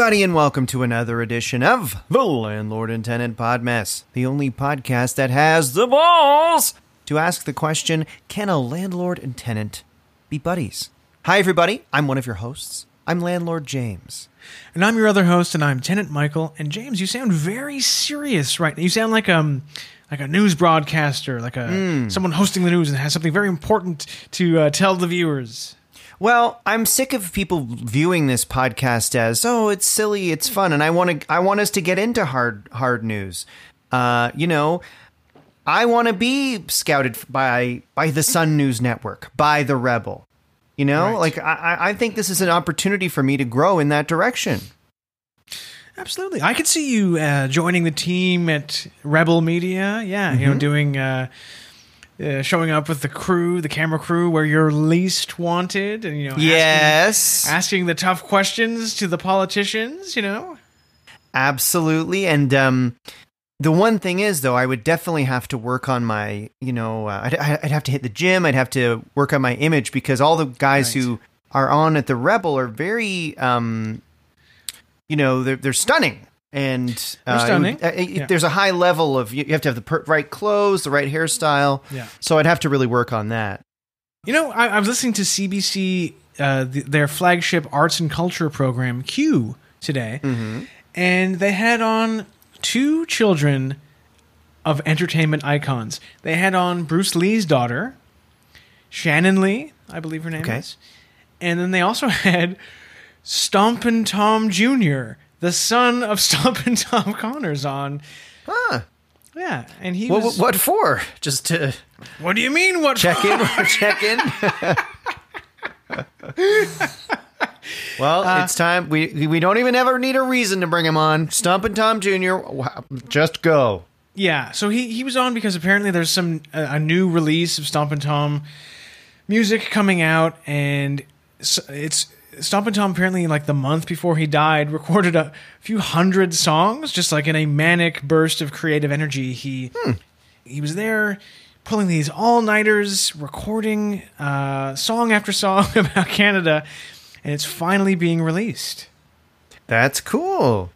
everybody, and welcome to another edition of the Landlord and Tenant Podmess, the only podcast that has the balls to ask the question Can a landlord and tenant be buddies? Hi, everybody. I'm one of your hosts. I'm Landlord James. And I'm your other host, and I'm Tenant Michael. And James, you sound very serious right now. You sound like um like a news broadcaster, like a someone hosting the news and has something very important to uh, tell the viewers. Well, I'm sick of people viewing this podcast as, oh, it's silly, it's fun, and I want to, I want us to get into hard, hard news. Uh, you know, I want to be scouted by by the Sun News Network, by the Rebel. You know, Right. like I, I- I think this is an opportunity for me to grow in that direction. Absolutely, I could see you uh, joining the team at Rebel Media. Yeah, you know, doing. Uh, uh, showing up with the crew, the camera crew, where you're least wanted, and you know, asking- Yes, asking the tough questions to the politicians. You know, absolutely. And um, the one thing is, though, I would definitely have to work on my, you know, uh, I'd, I'd have to hit the gym. I'd have to work on my image because all the guys Right. who are on at the Rebel are very, um, you know, they're they're stunning. And uh, They're stunning. it would- uh, Yeah. There's a high level of you you have to have the per- right clothes, the right hairstyle. Yeah. So I'd have to really work on that. You know, I, I was listening to CBC, uh, th their flagship arts and culture program, Q, today, and they had on two children of entertainment icons. They had on Bruce Lee's daughter, Shannon Lee, I believe her name Okay. is, and then they also had Stompin' Tom Jr., the son of Stompin' Tom Connors, on. Huh. Yeah, and he What, was. what for? Just to What do you mean? What? check in check in well Uh, it's time we we don't even ever need a reason to bring him on Stompin' Tom jr just go Yeah, so he he was on because apparently there's some a, a new release of Stompin' Tom music coming out, and it's Stompin' Tom apparently like the month before he died recorded a few hundred songs, just like in a manic burst of creative energy. He he was there pulling these all nighters, recording uh, song after song about Canada, and it's finally being released. that's cool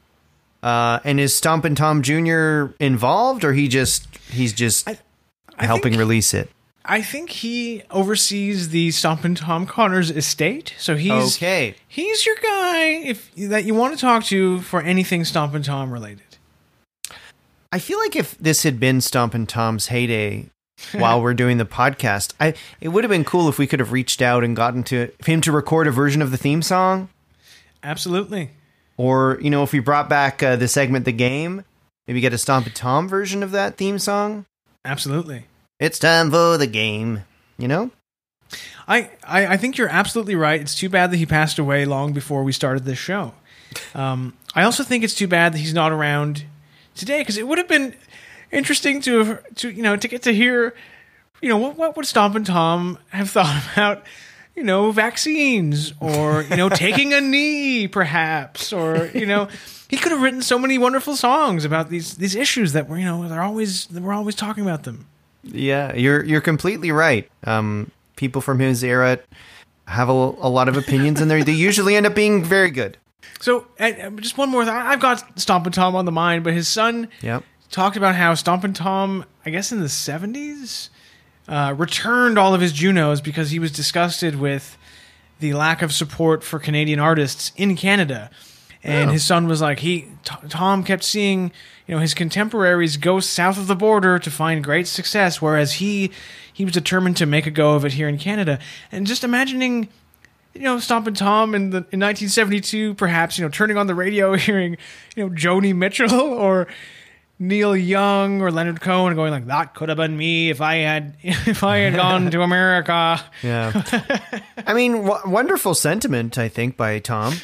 uh and is Stompin' Tom jr involved or he just he's just I helping think- release it I think he oversees the Stompin' Tom Connors estate, so he's okay he's your guy if that you want to talk to for anything Stompin' Tom related. I feel like if this had been Stompin' Tom's heyday while we're doing the podcast, I it would have been cool if we could have reached out and gotten to him to record a version of the theme song. Absolutely. Or, you know, if we brought back uh, the segment The Game, maybe get a Stomp Tom version of that theme song. Absolutely. It's time for the game. You know? I, I, I think you're absolutely right. It's too bad that he passed away long before we started this show. Um, I also think it's too bad that he's not around today because it would have been interesting to to you know to get to hear you know what what would Stompin' Tom have thought about you know vaccines or you know taking a knee perhaps or you know he could have written so many wonderful songs about these these issues that were you know they're always we're always talking about them. Yeah, you're you're completely right. Um, people from his era have a, a lot of opinions, and they they usually end up being very good. So uh, just one more. Th- I've got Stompin' Tom on the mind, but his son Yep. talked about how Stompin' Tom, I guess in the seventies, uh, returned all of his Junos because he was disgusted with the lack of support for Canadian artists in Canada. And his son was like, he T- Tom kept seeing, you know, his contemporaries go south of the border to find great success, whereas he he was determined to make a go of it here in Canada. And just imagining you know, Stompin' Tom in the in 1972, perhaps you know, turning on the radio, hearing you know Joni Mitchell or Neil Young or Leonard Cohen, going like, "That could have been me if I had if I had gone to America." Yeah. I mean, w- wonderful sentiment, I think, by Tom.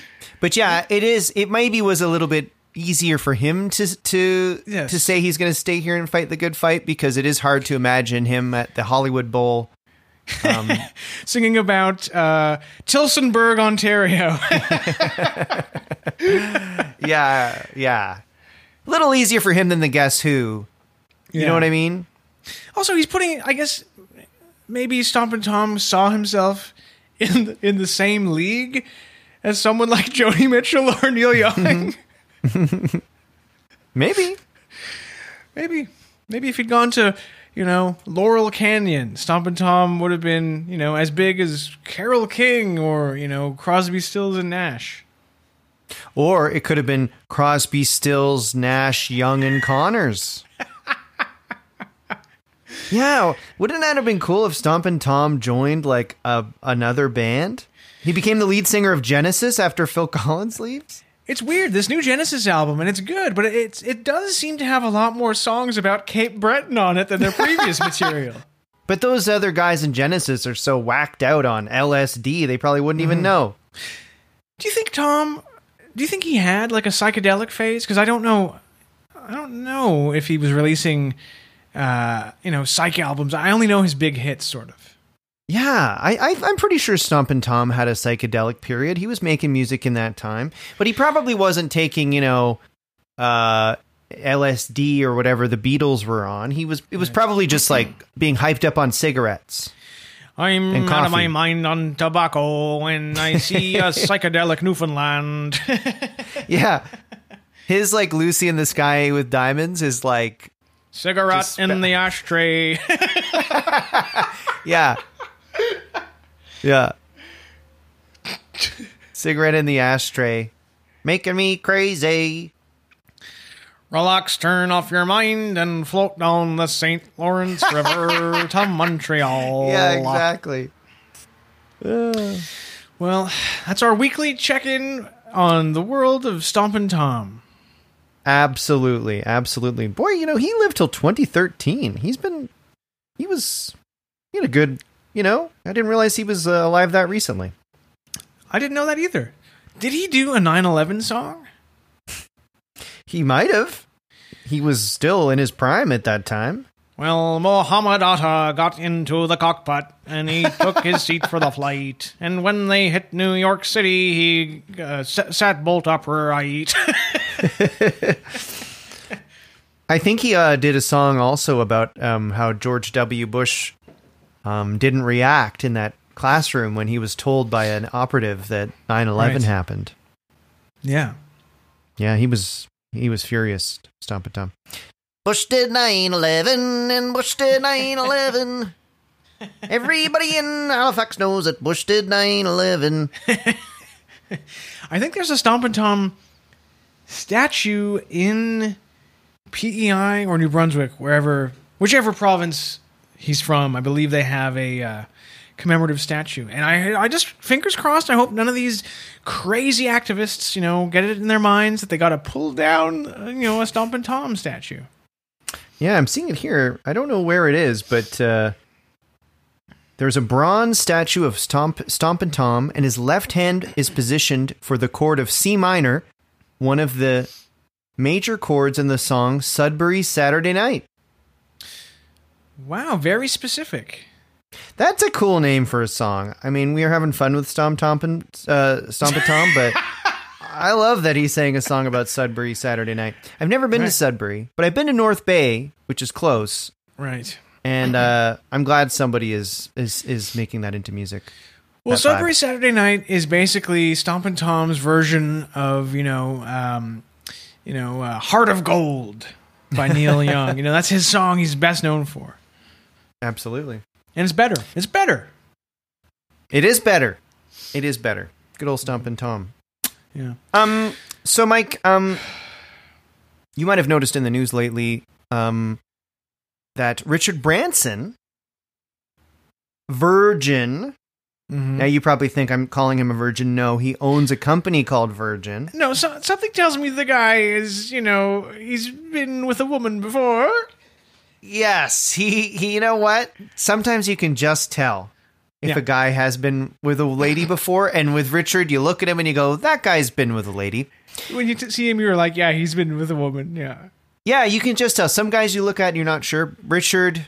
But yeah, it is. It maybe was a little bit easier for him to to Yes. to say he's going to stay here and fight the good fight because it is hard to imagine him at the Hollywood Bowl. Singing about uh, Tillsonburg, Ontario. Yeah, yeah. A little easier for him than the Guess Who. You know what I mean? Also, he's putting. I guess maybe Stompin' Tom saw himself in the, in the same league as someone like Joni Mitchell or Neil Young. Maybe. maybe, maybe if he'd gone to you know Laurel Canyon, Stompin' Tom would have been you know as big as Carole King or you know Crosby, Stills and Nash. Or it could have been Crosby, Stills, Nash, Young, and Connors. yeah, wouldn't that have been cool if Stompin' Tom joined like a, another band? He became the lead singer of Genesis after Phil Collins leaves. It's weird. This new Genesis album, and it's good, but it's it does seem to have a lot more songs about Cape Breton on it than their previous material. But those other guys in Genesis are so whacked out on LSD, they probably wouldn't even know. Do you think Tom? Do you think he had like a psychedelic phase? Because I don't know. I don't know if he was releasing, uh, you know, psych albums. I only know his big hits, sort of. Yeah, I, I, I'm pretty sure Stompin' Tom had a psychedelic period. He was making music in that time, but he probably wasn't taking, you know, uh, LSD or whatever the Beatles were on. He was. It was probably just like being hyped up on cigarettes. I'm And out of my mind on tobacco when I see a psychedelic Newfoundland. Yeah, his like Lucy in the Sky with Diamonds is like, Cigarette Just in the ashtray. yeah, yeah. Cigarette in the ashtray, making me crazy. Relax, turn off your mind, and float down the St. Lawrence River to Montreal. Yeah, exactly. Well, that's our weekly check-in on the world of Stompin' Tom. Absolutely, absolutely. Boy, you know, he lived till 2013. He's been, he was, he had a good, you know, I didn't realize he was uh, alive that recently. I didn't know that either. Did he do a 9/11 song? He might have. He was still in his prime at that time. Well, Mohammed Atta got into the cockpit and he took his seat for the flight. And when they hit New York City, he uh, s- sat bolt upright. I think he uh, did a song also about um, how George W. Bush um, didn't react in that classroom when he was told by an operative that 9/11 Right. happened. yeah. Yeah, he was he was furious. Stompin' Tom. Bush did 9/11 and Bush did 9/11. Everybody in Halifax knows that Bush did 9/11. I think there's a Stompin' Tom statue in PEI or New Brunswick, wherever, whichever province he's from. I believe they have a uh, commemorative statue, and I, I just fingers crossed. I hope none of these crazy activists, you know, get it in their minds that they got to pull down, uh, you know, a Stompin' Tom statue. Yeah, I'm seeing it here. I don't know where it is, but uh, there's a bronze statue of Stomp Stompin' Tom, and his left hand is positioned for the chord of C minor, one of the major chords in the song Sudbury Saturday Night. Wow, very specific. That's a cool name for a song. I mean, we are having fun with Stomp Tompin, uh, Stompin' Tom, but I love that he's saying a song about Sudbury Saturday Night. I've never been to Sudbury, but I've been to North Bay, which is close, Right. and uh, I'm glad somebody is is is making that into music. Well, Sudbury vibe. Saturday Night is basically Stompin' Tom's version of you know, um, you know, uh, "Heart of Gold" by Neil Young. You know, that's his song he's best known for, Absolutely, and it's better. It's better. it is better. It is better. Good old Stompin' Tom. Yeah. Um. So, Mike, um, you might have noticed in the news lately, um, that Richard Branson, Virgin. Mhm. Now you probably think I'm calling him a virgin. No, he owns a company called Virgin. No, so, something tells me the guy is, you know, he's been with a woman before. Yes, he. he you know what? Sometimes you can just tell if Yeah. a guy has been with a lady before, and with Richard, you look at him and you go, "That guy's been with a lady." When you t- see him, you're like, yeah, he's been with a woman. Yeah. Yeah, you can just tell. Some guys you look at and you're not sure. Richard,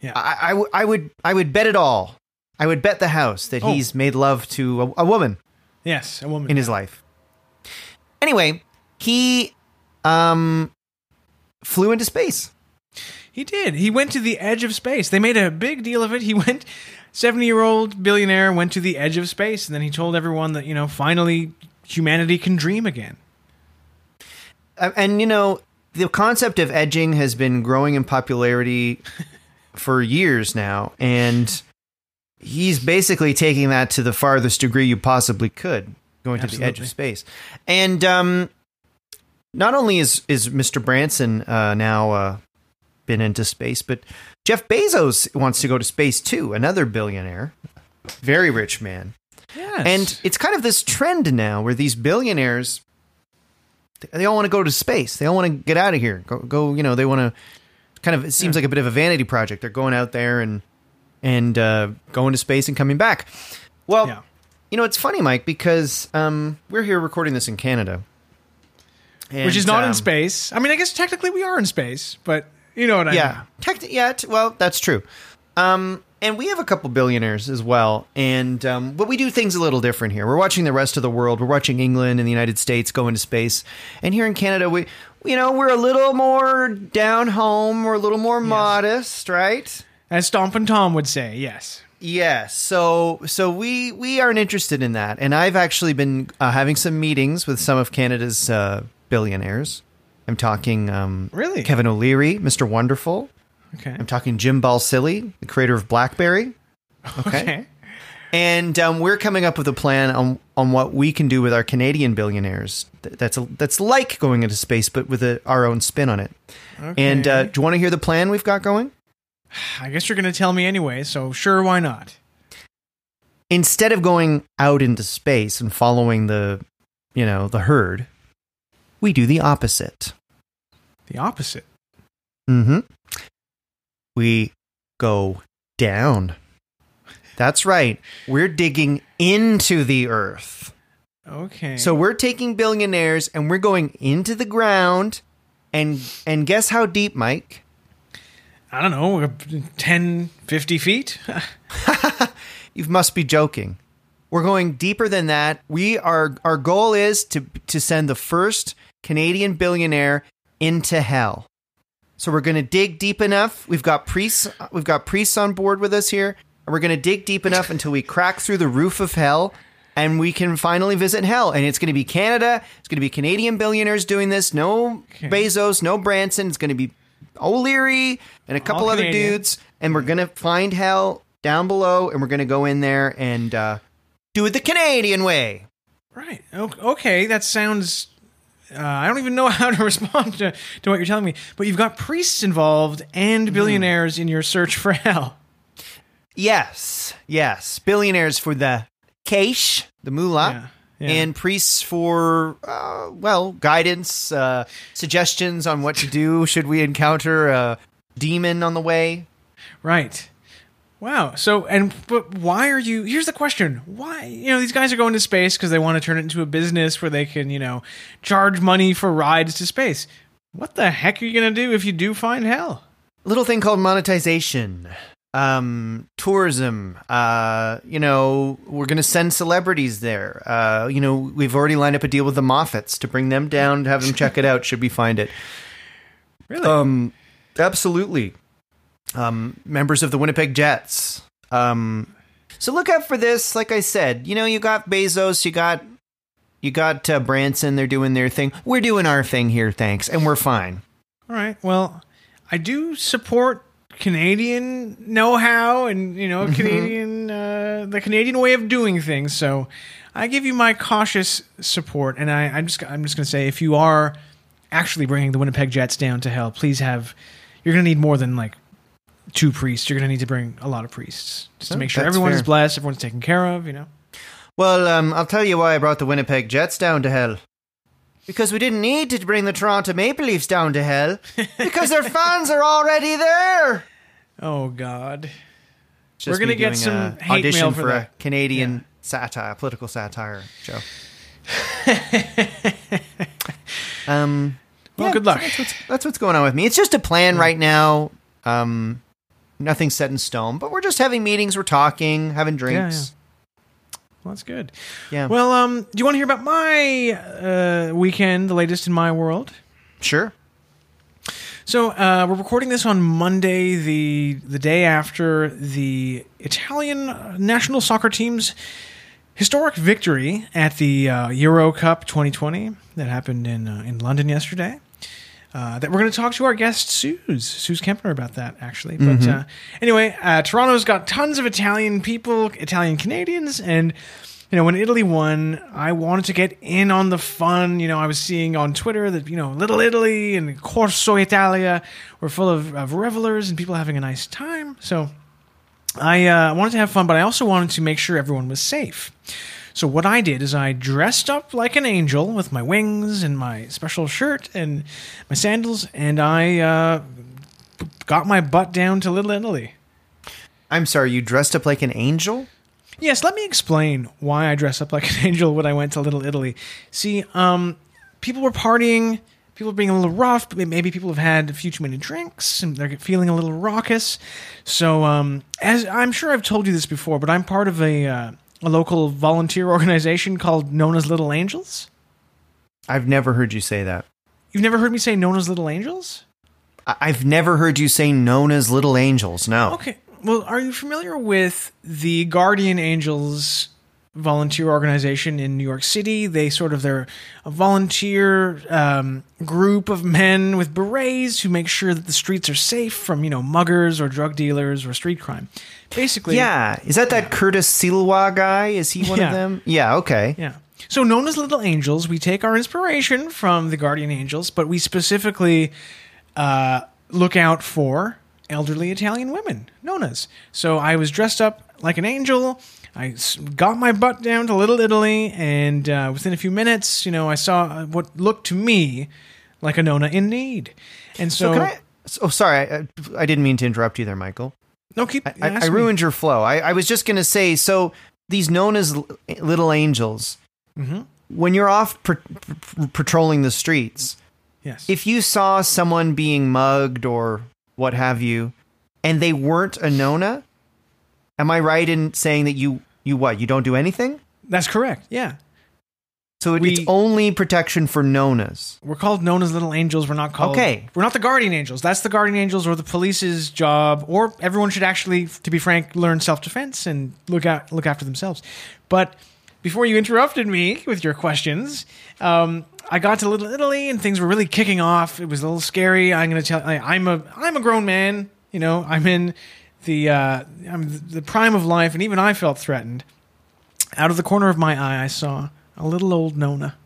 Yeah. I, I, w- I would I would bet it all. I would bet the house that Oh. he's made love to a, a woman Yes, a woman. in his life. Anyway, he um flew into space. He did. He went to the edge of space. They made a big deal of it. He went, 70 year old billionaire went to the edge of space, and then he told everyone that, you know, finally humanity can dream again. And you know, the concept of edging has been growing in popularity for years now, and he's basically taking that to the farthest degree you possibly could, going to the edge of space. And um, not only is is Mr. Branson uh, now uh, been into space, but Jeff Bezos wants to go to space too. Another billionaire, very rich man. Yes. And it's kind of this trend now where these billionaires they all want to go to space. They all want to get out of here. Go, go you know, they want to kind of it seems like a bit of a vanity project. They're going out there and and uh, going to space and coming back. Well, Yeah. you know, it's funny, Mike, because um, we're here recording this in Canada. Which is And, not in um, space. I mean, I guess technically we are in space, but you know what I yeah, mean. Techni- yeah. t- Well, that's true. Um, and we have a couple billionaires as well, and um, but we do things a little different here. We're watching the rest of the world. We're watching England and the United States go into space, and here in Canada, we, you know, we're a little more down home. We're a little more modest, right? As Stompin' Tom would say, yes. Yes. So so we we aren't interested in that, and I've actually been uh, having some meetings with some of Canada's uh, billionaires. I'm talking um, Really? Kevin O'Leary, Mr. Wonderful. Okay. I'm talking Jim Balsillie, the creator of BlackBerry. Okay. Okay. And um, we're coming up with a plan on on what we can do with our Canadian billionaires. That's a, that's like going into space, but with a, our own spin on it. Okay. And uh, do you want to hear the plan we've got going? I guess you're going to tell me anyway, so sure, why not? Instead of going out into space and following the, you know, the herd, we do the opposite. The opposite. Mm-hmm. We go down. That's right. We're digging into the earth. Okay. So we're taking billionaires and we're going into the ground and and guess how deep, Mike? I don't know, 10, 50 feet? You must be joking. We're going deeper than that. We are our goal is to to send the first Canadian billionaire into hell. So we're going to dig deep enough. We've got priests we've got priests on board with us here. And we're going to dig deep enough until we crack through the roof of hell and we can finally visit hell. And it's going to be Canada. It's going to be Canadian billionaires doing this. No Okay. Bezos, no Branson. It's going to be O'Leary and a couple All other Canadian. dudes. And we're going to find hell down below and we're going to go in there and uh, do it the Canadian way. right. Okay, that sounds. Uh, I don't even know how to respond to, to what you're telling me. But you've got priests involved and billionaires in your search for hell. Yes, yes. Billionaires for the cash, the moolah, Yeah, yeah. and priests for, uh, well, guidance, uh, suggestions on what to do should we encounter a demon on the way. Right. Wow. So, and but why are you? Here's the question: Why? You know, these guys are going to space because they want to turn it into a business where they can, you know, charge money for rides to space. What the heck are you gonna do if you do find hell? little thing called monetization um tourism uh you know we're gonna send celebrities there uh you know we've already lined up a deal with the Moffatts to bring them down to have them check it out should we find it Really? um absolutely um members of the winnipeg jets um so look out for this like i said you know you got bezos you got you got uh, branson they're doing their thing we're doing our thing here thanks and we're fine All right. Well, I do support Canadian know-how and you know Canadian uh, the Canadian way of doing things. So I give you my cautious support, and I, I'm just I'm just gonna say if you are actually bringing the Winnipeg Jets down to hell, please have you're gonna need more than like two priests. You're gonna need to bring a lot of priests just to Oh, make sure that's everyone's fair. blessed, everyone's taken care of. You know. Well, um, I'll tell you why I brought the Winnipeg Jets down to hell. Because we didn't need to bring the Toronto Maple Leafs down to hell. Because their fans are already there. Oh God. Just We're gonna get some hate audition mail for for, a. Canadian satire, political satire show. um, Well, yeah, good luck. That's what's, that's what's going on with me. It's just a plan right now. Um, nothing's set in stone, but we're just having meetings. We're talking, having drinks. Yeah, yeah. Well, that's good. Yeah, Well, um, do you want to hear about my uh, weekend, the latest in my world? sure. So uh, we're recording this on Monday, the the day after the Italian national soccer team's historic victory at the uh, Euro Cup 2020 that happened in uh, in London yesterday. Uh, that we're going to talk to our guest Sooz, Sooz Kempner about that actually. But uh, anyway, uh, Toronto's got tons of Italian people, Italian Canadians, and you know when Italy won, I wanted to get in on the fun. You know, I was seeing on Twitter that you know Little Italy and Corso Italia were full of, of revelers and people having a nice time. So I uh, wanted to have fun, but I also wanted to make sure everyone was safe. So what I did is I dressed up like an angel with my wings and my special shirt and my sandals, and I uh, got my butt down to Little Italy. I'm sorry, you dressed up like an angel? Yes, let me explain why I dress up like an angel when I went to Little Italy. See, um, people were partying, people were being a little rough, but maybe people have had a few too many drinks and they're feeling a little raucous. So, um, as I'm sure I've told you this before, but I'm part of a uh, a local volunteer organization called known as Little Angels. I've never heard you say that. You've never heard me say known as Little Angels? I- I've never heard you say known as little angels. No. Okay. Well, are you familiar with the Guardian Angels volunteer organization in New York City? They sort of they're a volunteer um, group of men with berets who make sure that the streets are safe from you know muggers or drug dealers or street crime. Basically, Yeah, is that that Curtis Sliwa guy? Is he one Yeah. of them? Yeah. Okay. Yeah. So, known as Little Angels, we take our inspiration from the Guardian Angels, but we specifically uh, look out for elderly Italian women, nonnas. So, I was dressed up like an angel. I got my butt down to Little Italy, and uh, within a few minutes, you know, I saw uh, what looked to me like a nonna in need. And so, So can I? Oh, sorry. I, I didn't mean to interrupt you there, Michael. no, keep. I, I, ask I me. ruined your flow. I, I was just going to say so these known as l- little angels, Mhm. when you're off pr- pr- patrolling the streets, Yes. if you saw someone being mugged or what have you, and they weren't a Nonna, am I right in saying that you you what you don't do anything? That's correct. Yeah. So it, We- it's only protection for Nonnas. We're called known as little angels. We're not called. Okay. We're not the guardian angels. That's the guardian angels or the police's job. Or everyone should actually, to be frank, learn self defense and look out look after themselves. But before you interrupted me with your questions, um, I got to Little Italy and things were really kicking off. It was a little scary. I'm going to tell. I, I'm a I'm a grown man. You know, I'm in the uh, I'm the prime of life, and even I felt threatened. Out of the corner of my eye, I saw a little old Nonna.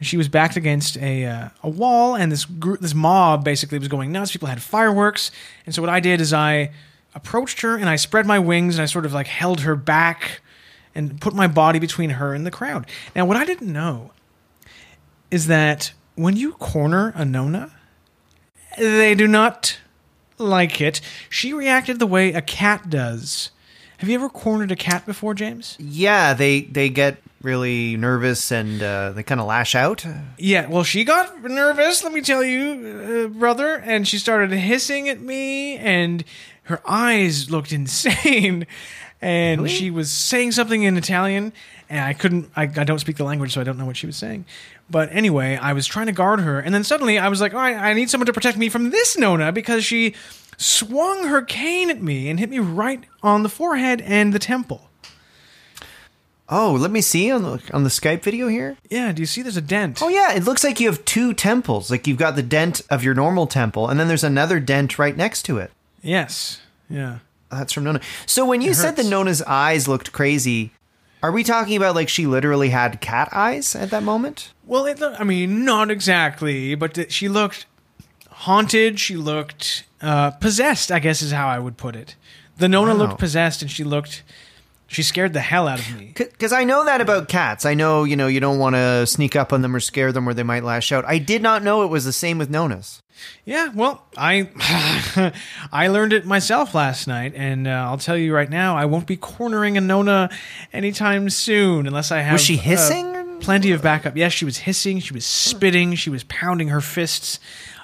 She was backed against a uh, a wall, and this this mob basically was going nuts. People had fireworks, and so what I did is I approached her and I spread my wings and I sort of like held her back and put my body between her and the crowd. Now, what I didn't know is that when you corner a Nonna, they do not like it. She reacted the way a cat does. Have you ever cornered a cat before, James? Yeah, they they get really nervous and uh, they kind of lash out. Yeah, well, she got nervous, let me tell you, uh, brother, and she started hissing at me, and her eyes looked insane. And Really? she was saying something in Italian, and I couldn't, I, I don't speak the language, so I don't know what she was saying. But anyway, I was trying to guard her, and then suddenly I was like, all right, I need someone to protect me from this Nonna because she swung her cane at me and hit me right on the forehead and the temple. Oh, let me see on the on the Skype video here. Yeah, do you see there's a dent? Oh yeah, it looks like you have two temples. Like you've got the dent of your normal temple, and then there's another dent right next to it. Yes. Yeah. That's from Nonna. So when you said the. Nonna's eyes looked crazy, are we talking about like she literally had cat eyes at that moment? Well, it, I mean, not exactly, but she looked haunted. She looked uh, possessed. I guess is how I would put it. The Nonna Wow. looked possessed, and she looked. She scared the hell out of me. Because I know that about cats. I know you know you don't want to sneak up on them or scare them, or they might lash out. I did not know it was the same with Nonnas. Yeah, well, I I learned it myself last night, and uh, I'll tell you right now, I won't be cornering a Nonna anytime soon, unless I have. Was she uh, hissing? plenty of backup. Yes, she was hissing. She was spitting. She was pounding her fists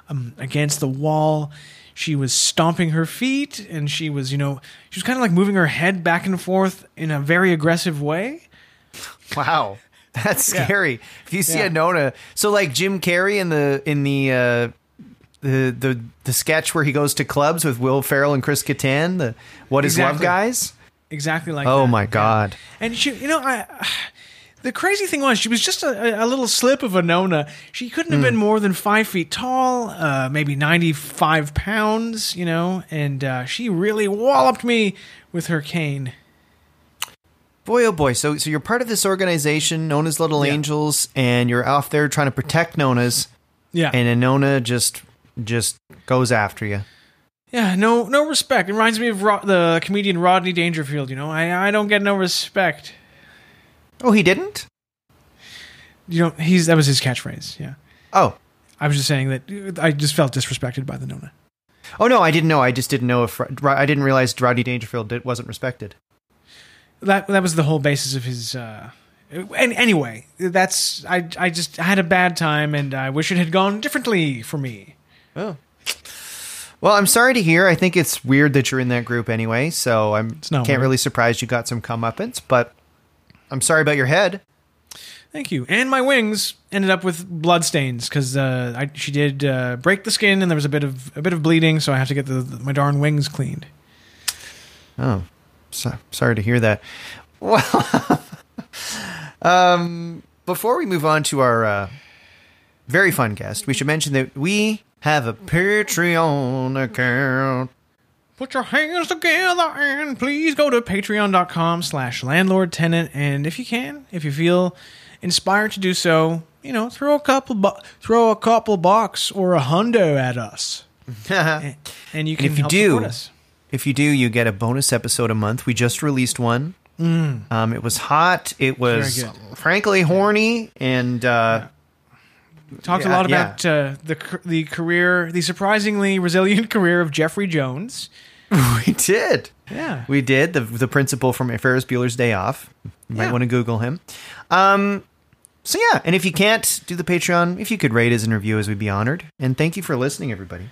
um, against the wall. She was stomping her feet, and she was, you know, she was kind of like moving her head back and forth in a very aggressive way. Wow, that's Yeah. scary. If you see Yeah. a Nonna, so like Jim Carrey in the in the uh, the the the sketch where he goes to clubs with Will Ferrell and Chris Kattan. The what is love guys? Exactly like Oh that. my Yeah. god. And she, you know, I. The crazy thing was, she was just a, a little slip of a Nonna. She couldn't have been more than five feet tall, uh, maybe 95 pounds, you know, and uh, she really walloped me with her cane. Boy, oh boy! So, so you're part of this organization known as Little Yeah. Angels, and you're off there trying to protect Nonnas, Yeah. and then Nonna just just goes after you. yeah, no no respect. It reminds me of Ro- the comedian Rodney Dangerfield, you know. I, I don't get no respect. Oh, he didn't. You know, he's that was his catchphrase, yeah. Oh, I was just saying that I just felt disrespected by the Nonna. oh no, I didn't know. I just didn't know if I didn't realize Rodney Dangerfield did, wasn't respected. that that was the whole basis of his uh and anyway that's i i just had a bad time and i wish it had gone differently for me Oh. Well, I'm sorry to hear. I think it's weird that you're in that group anyway. So I'm can't weird. really surprise you got some comeuppance, but I'm sorry about your head. thank you and my wings ended up with blood stains because uh she did uh break the skin and there was a bit of a bit of bleeding so i have to get the, the- my darn wings cleaned Oh, so, sorry to hear that. Well, um, before we move on to our uh, very fun guest, we should mention that we have a Patreon account. Put your hands together and please go to patreon.com slash landlord tenant. And if you can, if you feel inspired to do so, you know, throw a couple bu- throw a couple bucks or a hundo at us. and, and you can if you help do. If you do, you get a bonus episode a month. We just released one. Um, it was hot. It was Mm. Frankly horny, and uh, Talked a Yeah, lot yeah. about uh, the the career, the surprisingly resilient career of Jeffrey Jones. we did. Yeah. We did the the principal from Ferris Bueller's Day Off. You might Yeah. want to Google him. Um, so yeah, and if you can't do the Patreon, if you could rate us and review us, we'd be honored. And thank you for listening, everybody.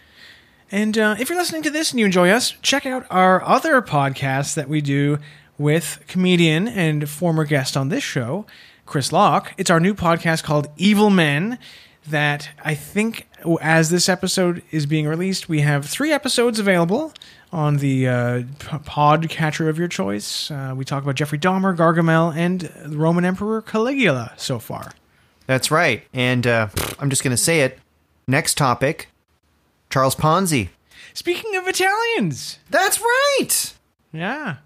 And uh, if you're listening to this and you enjoy us, check out our other podcasts that we do with comedian and former guest on this show, Chris Locke. It's our new podcast called Evil Men. That I think, as this episode is being released, we have three episodes available on the uh, p- podcatcher of your choice. Uh, we talk about Jeffrey Dahmer, Gargamel, and the Roman Emperor Caligula so far. That's right. And uh, I'm just going to say it. Next topic Charles Ponzi. Speaking of Italians, That's right. yeah,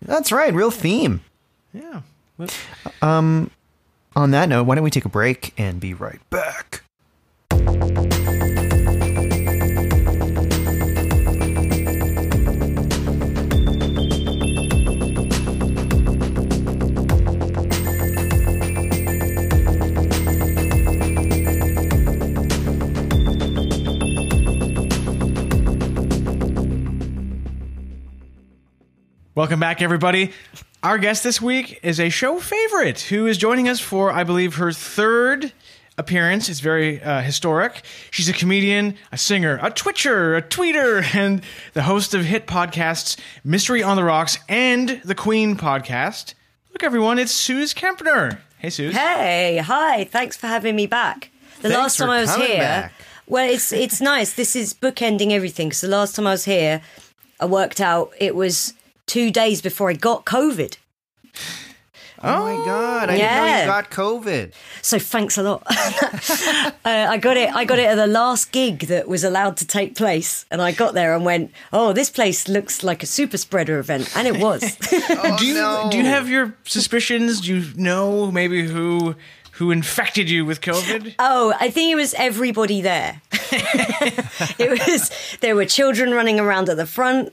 That's right. Real theme. yeah. Let- On that note, why don't we take a break and be right back? Welcome back, everybody. Our guest this week is a show favorite who is joining us for, I believe, her third appearance. It's very uh, historic. She's a comedian, a singer, a twitcher, a tweeter, and the host of hit podcasts Mystery on the Rocks and the Queen podcast. Look, everyone, it's Sooz Kempner. Hey, Sooz. Hey, hi. Thanks for having me back. The Thanks last time for I was here, back. well, it's it's nice. This is bookending everything. Because the last time I was here, I worked out it was two days before I got COVID. Oh, my God. I didn't know yeah. you got COVID. So thanks a lot. uh, I got it. I got it at the last gig that was allowed to take place, and I got there and went, "Oh, this place looks like a super spreader event," and it was. do you no. do you have your suspicions? Do you know maybe who who infected you with COVID? Oh, I think it was everybody there. it was there were children running around at the front.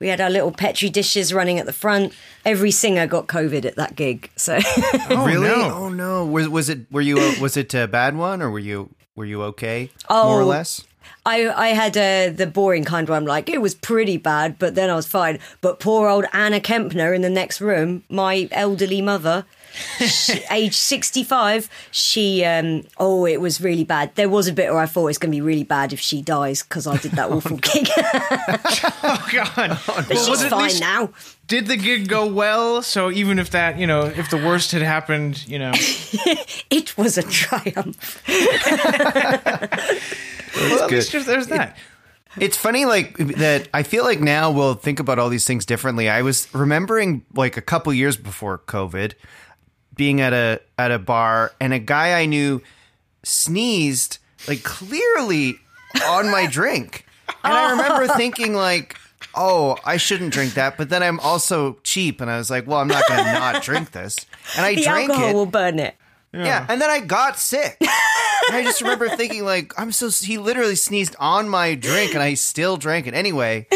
We had our little petri dishes running at the front. Every singer got COVID at that gig. So really? no. Oh no. Was was it were you was it a bad one or were you were you okay? Oh. More or less? I I had uh, the boring kind where I'm like, it was pretty bad, but then I was fine. But poor old Anna Kempner in the next room, my elderly mother, she, age 65, she, um, oh, it was really bad. There was a bit where I thought it's going to be really bad if she dies because I did that awful gig. Oh God! but was she's at fine least- now. Did the gig go well? So even if that, you know, if the worst had happened, you know, It was a triumph. Well, at least there's that. It's funny, like that. I feel like now we'll think about all these things differently. I was remembering, like a couple years before COVID, being at a at a bar, and a guy I knew sneezed, like clearly on my drink, and I remember thinking, like, "Oh, I shouldn't drink that." But then I'm also cheap, and I was like, "Well, I'm not going to not drink this," and I the drank alcohol it. will burn it. Yeah. and then I got sick. and I just remember thinking, like, I'm so. He literally sneezed on my drink, and I still drank it anyway.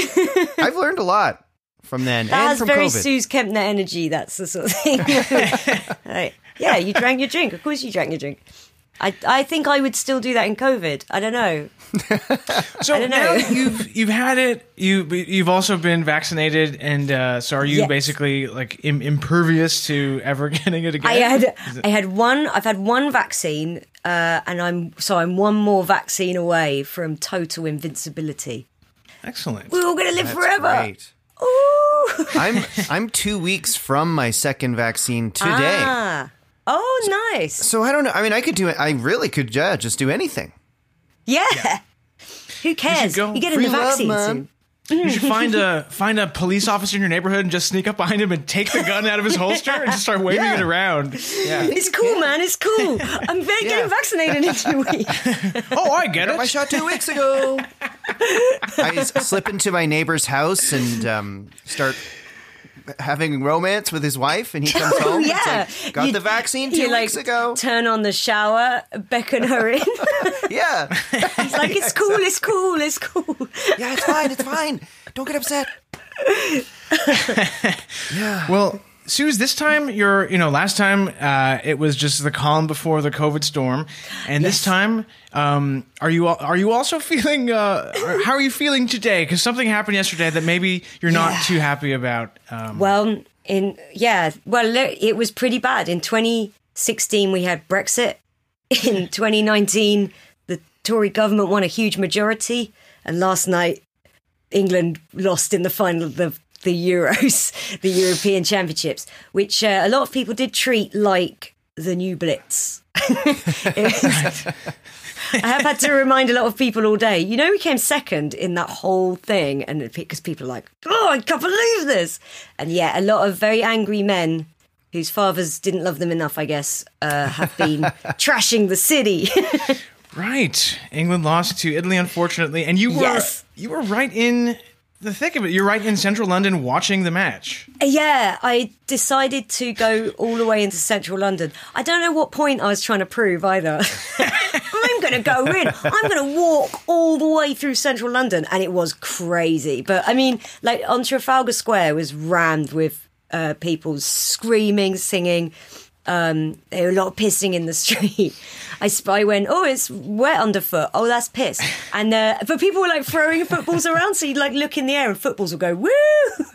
I've learned a lot from then and That's from very COVID. Sooz Kempner energy. That's the sort of thing. Like, yeah, you drank your drink. Of course, you drank your drink. I, I think I would still do that in COVID. I don't know. So I don't now you've you've had it. You you've also been vaccinated, and uh, so are you Yes. basically like Im- impervious to ever getting it again? I had it- I had one. I've had one vaccine, uh, and I'm so I'm one more vaccine away from total invincibility. excellent. We're all gonna live That's forever. great. Ooh. I'm I'm two weeks from my second vaccine today. Ah. Oh, nice. So I don't know. I mean, I could do it. I really could yeah, just do anything. Yeah. Who cares? go. You get Free in the vaccine man. soon. You should find a find a police officer in your neighborhood and just sneak up behind him and take the gun out of his holster and just start waving Yeah. it around. Yeah. It's cool, man. It's cool. I'm very Yeah. getting vaccinated in two weeks. Oh, I get Got my it. shot two weeks ago. I slip into my neighbor's house and um, start having romance with his wife, and he comes home. yeah. It's like, got You- the vaccine you, two like, weeks ago. Turn on the shower, beckon her in. yeah, He's like, it's cool, it's cool, it's cool. yeah, it's fine, it's fine. Don't get upset. Yeah. Well, Sooz, this time you're, you know, last time uh, it was just the calm before the COVID storm, and this time, um, are you are you also feeling? Uh, how are you feeling today? Because something happened yesterday that maybe you're not Yeah. too happy about. Um, Well, in yeah, well, it was pretty bad. In 2016, we had Brexit. In 2019, the Tory government won a huge majority, and last night, England lost in the final of the the Euros, the European Championships, which uh, a lot of people did treat like the new Blitz. I have had to remind a lot of people all day. You know, we came second in that whole thing, and because people are like, "Oh, I can't believe this," and yeah, a lot of very angry men whose fathers didn't love them enough, I guess, uh, have been trashing the city. right, England lost to Italy, unfortunately, and you were Yes. you were right in the thick of it. You're right in central London watching the match. yeah, I decided to go all the way into central London. I don't know what point I was trying to prove either. I'm going to go in. I'm going to walk all the way through central London, and it was crazy. But I mean, like on Trafalgar Square was rammed with uh, people screaming, singing. Um, there were a lot of pissing in the street. I, I went, oh, it's wet underfoot. Oh, that's piss. And uh, but people were like throwing footballs around, so you'd like look in the air and footballs would go woo.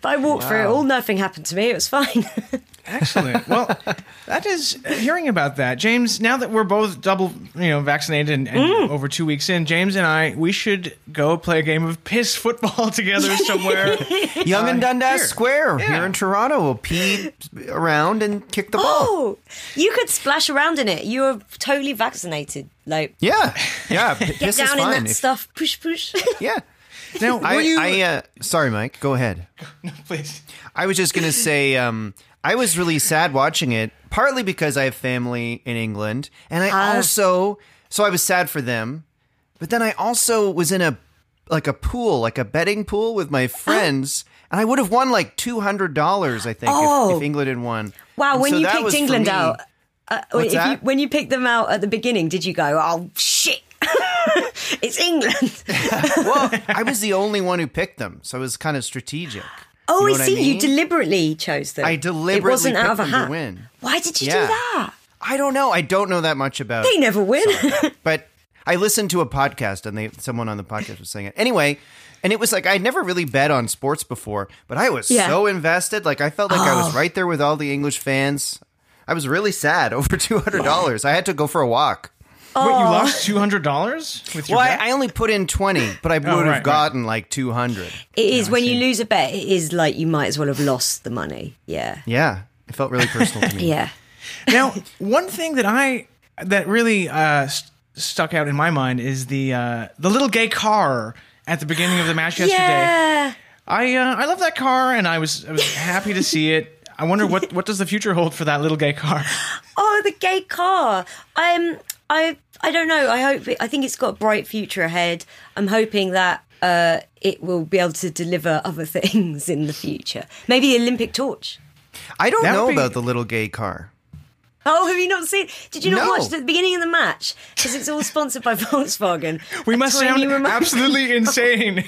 But I walked through it all. Nothing happened to me. It was fine. Excellent. Well, that is hearing about that, James. Now that we're both double, you know, vaccinated and, and Mm. over two weeks in, James and I, we should go play a game of piss football together somewhere. Yonge and Dundas here. Square Yeah. here in Toronto We'll pee around and kick the ball. oh, you could splash around in it. You're totally vaccinated. Like Yeah, yeah. p- get Piss is down in that if- stuff. Push, push. Yeah. Now, I, you? I uh, sorry, Mike. Go ahead. No, please. I was just gonna say, um, I was really sad watching it, partly because I have family in England, and I Ah. also so I was sad for them, but then I also was in a like a pool, like a betting pool with my friends, and I would have won like two hundred dollars, I think, if, Oh. if England had won. Wow, And when so you picked England me. out, uh, if you, when you picked them out at the beginning, did you go, "Oh shit, it's England"? well, I was the only one who picked them, so it was kind of strategic. Oh, You know I what I see. You deliberately chose them. I deliberately It wasn't out of a hat. win. Why did you Yeah. do that? I don't know. I don't know that much about. They never win. but I listened to a podcast and they someone on the podcast was saying it. Anyway, and it was like I'd never really bet on sports before, but I was Yeah. so invested. Like I felt like I was Oh. right there with all the English fans. I was really sad over two hundred dollars. I had to go for a walk. Wait, you lost two hundred dollars with your Well, bet? I, I only put in twenty, but I would Oh, right, have right. gotten like two hundred. It is I when you lose a bet. It is like you might as well have lost the money. Yeah, Yeah, it felt really personal to me. yeah. now, one thing that I that really uh, s- stuck out in my mind is the uh, the little gay car at the beginning of the match yesterday. Yeah. I uh, I love that car, and I was I was happy to see it. I wonder what what does the future hold for that little gay car? Oh, the gay car. Um, I I don't know. I hope. It, I think it's got a bright future ahead. I'm hoping that uh, it will be able to deliver other things in the future. Maybe the Olympic torch. I don't That know be- about the little gay car. Oh, have you not seen? Did you not No. watch the beginning of the match? Because it's all sponsored by Volkswagen. We must tiny sound remote- absolutely insane.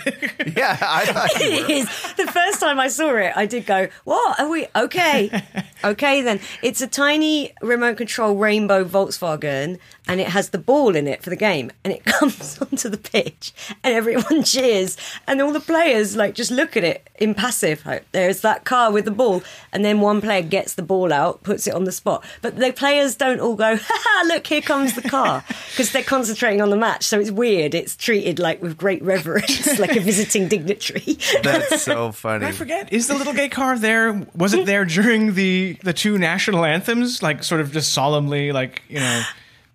Yeah, I thought you It were. is. The first time I saw it, I did go, "What are we? Okay, okay." Then it's a tiny remote control rainbow Volkswagen, and it has the ball in it for the game, and it comes onto the pitch, and everyone cheers, and all the players like just look at it impassive. Like, there's that car with the ball, and then one player gets the ball out, puts it on the spot, but the players don't all go, "Ha ha! Look, here comes the car," because they're concentrating on the match. So it's weird. It's treated like with great reverence, like a visiting dignitary. That's so funny. I forget. Is the little gay car there? Was it there during the the two national anthems? Like sort of just solemnly, like you know,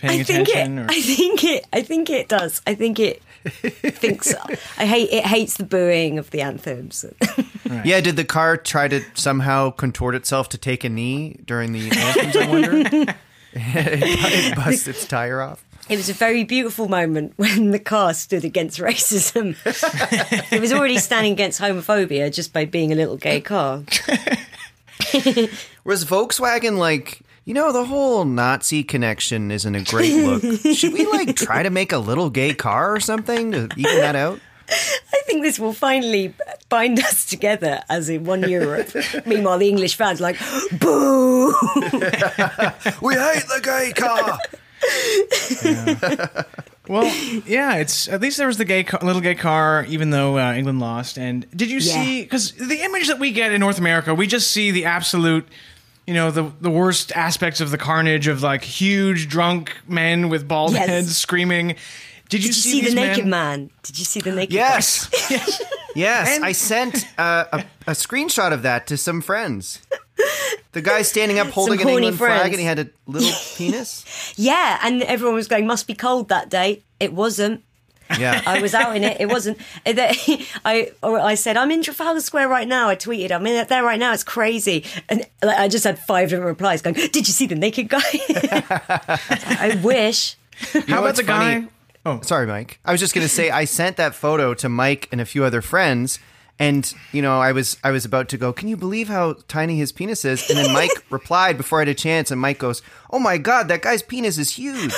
paying I think attention. it. or... I think it. I think it does. I think it thinks. I hate. It hates the booing of the anthems. Yeah, did the car try to somehow contort itself to take a knee during the anthems? I wonder. it bust its tire off. It was a very beautiful moment when the car stood against racism. it was already standing against homophobia just by being a little gay car. Was Volkswagen like, you know, the whole Nazi connection isn't a great look. Should we like try to make a little gay car or something to even that out? I think this will finally bind us together as in one Europe. Meanwhile, the English fans are like, boo! We hate the gay car. Well, yeah, it's at least there was the gay car, little gay car, even though uh, England lost. And did you Yeah. see? Because the image that we get in North America, we just see the absolute, you know, the the worst aspects of the carnage of like huge drunk men with bald Yes. heads screaming. Did you, Did you see, the these naked men? man? Did you see the naked Yes. Yes. Yes, And- I sent uh, a, a screenshot of that to some friends. The guy standing up holding an horny England flag and he had a little penis. Yeah, and everyone was going, must be cold that day. It wasn't. Yeah. I was out in it. It wasn't. And I or I said, I'm in Trafalgar Square right now. I tweeted, I'm in there right now. It's crazy. And like, I just had five different replies going, Did you see the naked guy? I wish. How about what's the guy? Oh, Sorry, Mike. I was just going to say I sent that photo to Mike and a few other friends, and you know I was I was about to go. Can you believe how tiny his penis is? And then Mike replied before I had a chance, and Mike goes, "Oh my god, that guy's penis is huge."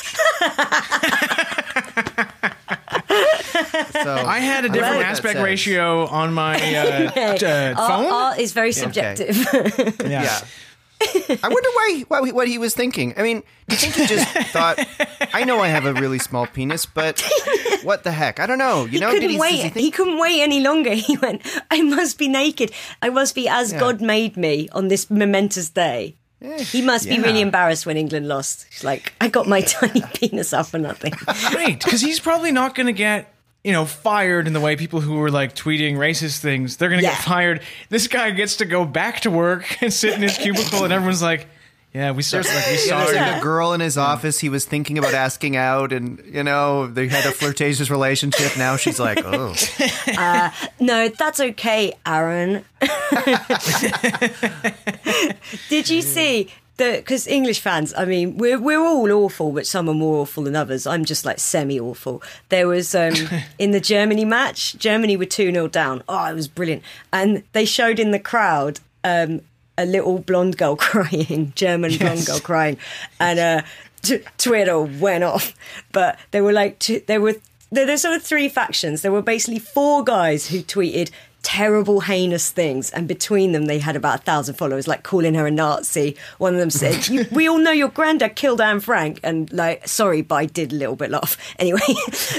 So I had a different what aspect ratio on my uh, t- uh, Art, phone. art is very subjective. Yeah. I wonder why, why what he was thinking. I mean, do you think he just thought, "I know I have a really small penis, but what the heck? I don't know." You he know, did couldn't he, wait. does he He, couldn't wait any longer. He went, I must be naked. I must be as Yeah. God made me on this momentous day. He must be really embarrassed when England lost. He's like, I got my tiny penis up for nothing. Right, because he's probably not going to get you know fired in the way people who were like tweeting racist things. They're going to Yeah. get fired. This guy gets to go back to work and sit in his cubicle, and everyone's like, "Yeah, we saw, like, we saw there's it." like a girl in his office he was thinking about asking out, and you know they had a flirtatious relationship. Now she's like, oh, uh, No, that's okay, Aaron. Did you see the? Because English fans, I mean, we're we're all awful, but some are more awful than others. I'm just like semi awful. There was um, in the Germany match, Germany were two 0 down. Oh, it was brilliant, and they showed in the crowd. Um, a little blonde girl crying, German blonde girl crying, and uh, t- Twitter went off. But there were like two, there were there, there's sort of three factions. There were basically four guys who tweeted terrible, heinous things, and between them they had about a thousand followers, like calling her a Nazi. One of them said, "We all know your granddad killed Anne Frank," and like, sorry, but I did a little bit laugh. Anyway,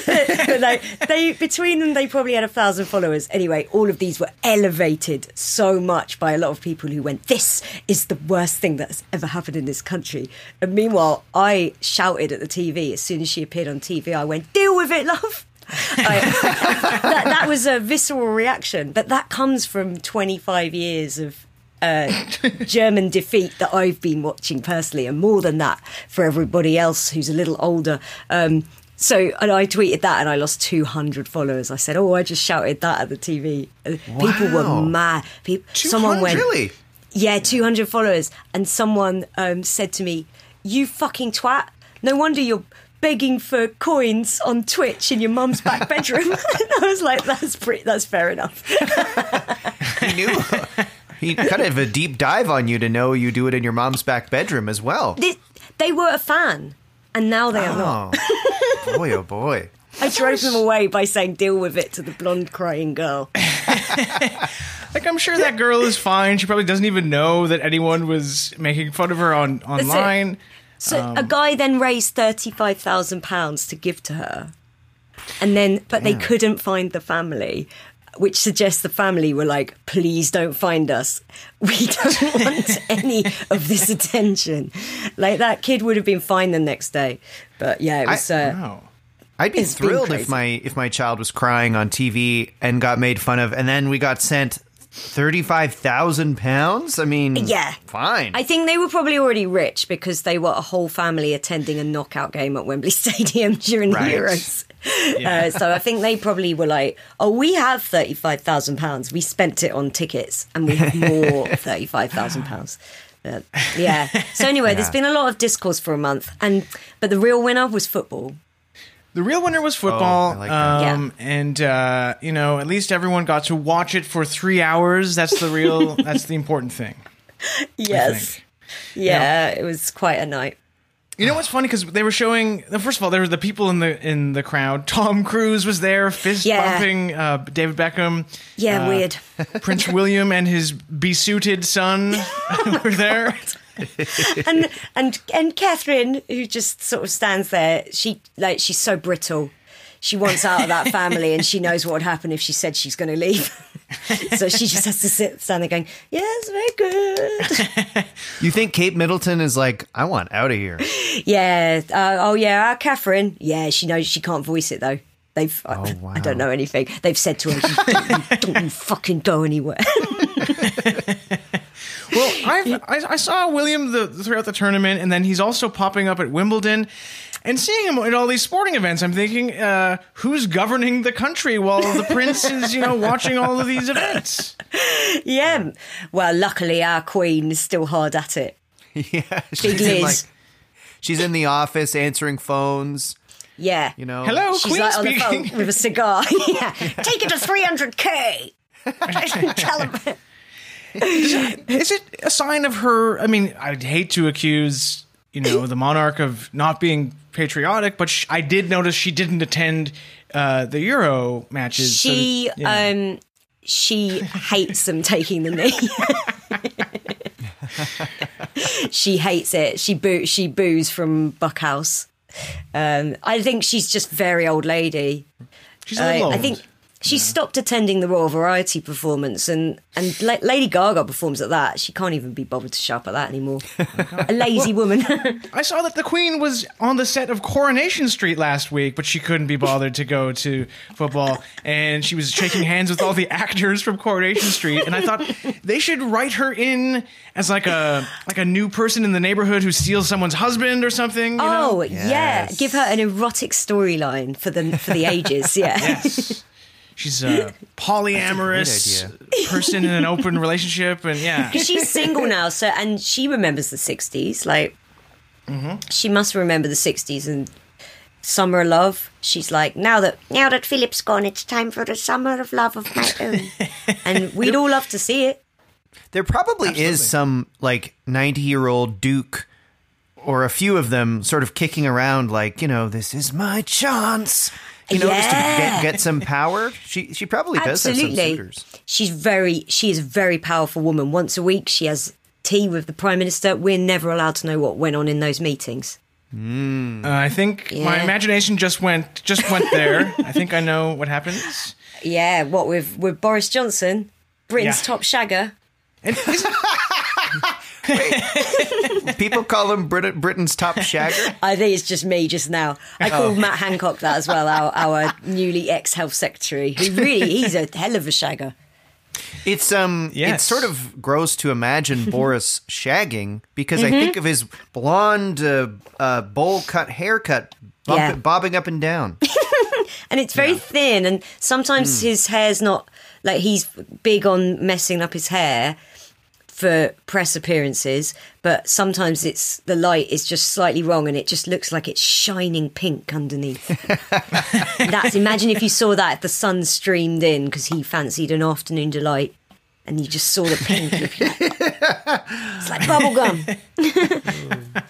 but, like they between them they probably had a thousand followers. Anyway, all of these were elevated so much by a lot of people who went, "This is the worst thing that's ever happened in this country." And meanwhile, I shouted at the TV as soon as she appeared on TV. I went, "Deal with it, love." I, that, that was a visceral reaction, but that comes from 25 years of uh, German defeat that I've been watching personally, and more than that for everybody else who's a little older. Um, So, and I tweeted that and I lost 200 followers. I said, Oh, I just shouted that at the TV. And People were mad. People, someone went, really? Yeah, 200 followers. And someone um, said to me, You fucking twat. No wonder you're begging for coins on Twitch in your mum's back bedroom. and I was like, That's pretty, that's fair enough. He knew. he kind of a deep dive on you to know you do it in your mom's back bedroom as well. This, they were a fan. And now they are not. Oh, boy, oh boy. I drove them away by saying, Deal with it to the blonde crying girl. Like I'm sure that girl is fine. She probably doesn't even know that anyone was making fun of her on online. So Um, a guy then raised thirty-five thousand pounds to give to her, and then but they couldn't find the family, which suggests the family were like, "Please don't find us. We don't want any of this attention." Like that kid would have been fine the next day, but yeah, it was. uh, Wow. I'd be thrilled if my if my child was crying on TV and got made fun of, and then we got sent thirty five thousand pounds. I mean, Yeah. fine. I think they were probably already rich because they were a whole family attending a knockout game at Wembley Stadium during Right. the Euros. Uh, so I think they probably were like, "Oh, we have thirty-five thousand pounds. We spent it on tickets, and we have more thirty-five thousand pounds." Uh, yeah. So anyway, there's been a lot of discourse for a month, and but the real winner was football. The real winner was football, Oh, I like that. um, and uh, you know, at least everyone got to watch it for three hours. That's the real. that's the important thing. I Yes. think. Yeah, it was quite a night. You know what's funny because they were showing. First of all, there were the people in the in the crowd. Tom Cruise was there, fist Yeah. bumping uh, David Beckham. Yeah, Uh, weird. Prince William and his besuited son were there. and and and Catherine, who just sort of stands there, she like she's so brittle. She wants out of that family, and she knows what would happen if she said she's going to leave. so she just has to sit stand there going, "Yes, very good." you think Kate Middleton is like, I want out of here? yeah. Uh, oh yeah, our Catherine. Yeah, she knows she can't voice it though. They've. I- Oh, I, don't know anything. They've said to her, "Don't you, don't fucking go anywhere." Well, I've, I, I saw William the, throughout the tournament, and then he's also popping up at Wimbledon. And seeing him at all these sporting events, I'm thinking, uh, who's governing the country while the prince is, you know, watching all of these events? yeah. Well, luckily our queen is still hard at it. yeah, she's Big in like she's in the office answering phones. Yeah. You know, Hello, She's Queen like on the speaking. phone with a cigar. yeah. Take it to 300k. Tell him. Is it a sign of her? I mean, I'd hate to accuse, you know, the monarch of not being patriotic, but sh- I did notice she didn't attend uh, the Euro matches. so She yeah. um she hates them taking the knee. she hates it. She boo she boos from Buckhouse. Um, I think she's just very old lady. she's a I, little I old. think she stopped attending the Royal Variety performance, and and La- Lady Gaga performs at that. She can't even be bothered to show up at that anymore. a lazy woman. I saw that the Queen was on the set of Coronation Street last week, but she couldn't be bothered to go to football, and she was shaking hands with all the actors from Coronation Street. And I thought they should write her in as like a like a new person in the neighborhood who steals someone's husband or something. You know? oh yeah, Yes. give her an erotic storyline for the for the ages. Yeah. yes. She's uh, a polyamorous person in an open relationship, and yeah, she's single now, so and she remembers the '60s. Like, mm-hmm. she must remember the '60s and summer of love. She's like, now that now that Philip's gone, it's time for the summer of love of my own, and we'd all love to see it. There probably is some like 90 year old Duke or a few of them sort of kicking around like, you know, this is my chance. You know, just to get, get some power. She she probably does have some Absolutely, suitors. she's very she is a very powerful woman. Once a week, she has tea with the prime minister. We're never allowed to know what went on in those meetings. Uh, I think my imagination just went just went there. I think I know what happens. Yeah, what with with Boris Johnson, Britain's Yeah. top shagger. And is it- People call him Brit- Britain's top shagger. I think it's just me just now. I called Matt Hancock that as well, our, our newly ex health secretary, who really, he's a hell of a shagger. It's um, Yes. it's sort of gross to imagine Boris shagging because Mm-hmm. I think of his blonde, uh, uh, bowl cut haircut bump- Yeah. bobbing up and down. and it's very thin and sometimes his hair's not like he's big on messing up his hair for press appearances but sometimes it's the light is just slightly wrong and it just looks like it's shining pink underneath. That's imagine if you saw that if the sun streamed in because he fancied an afternoon delight and you just saw the pink like- it's like bubble gum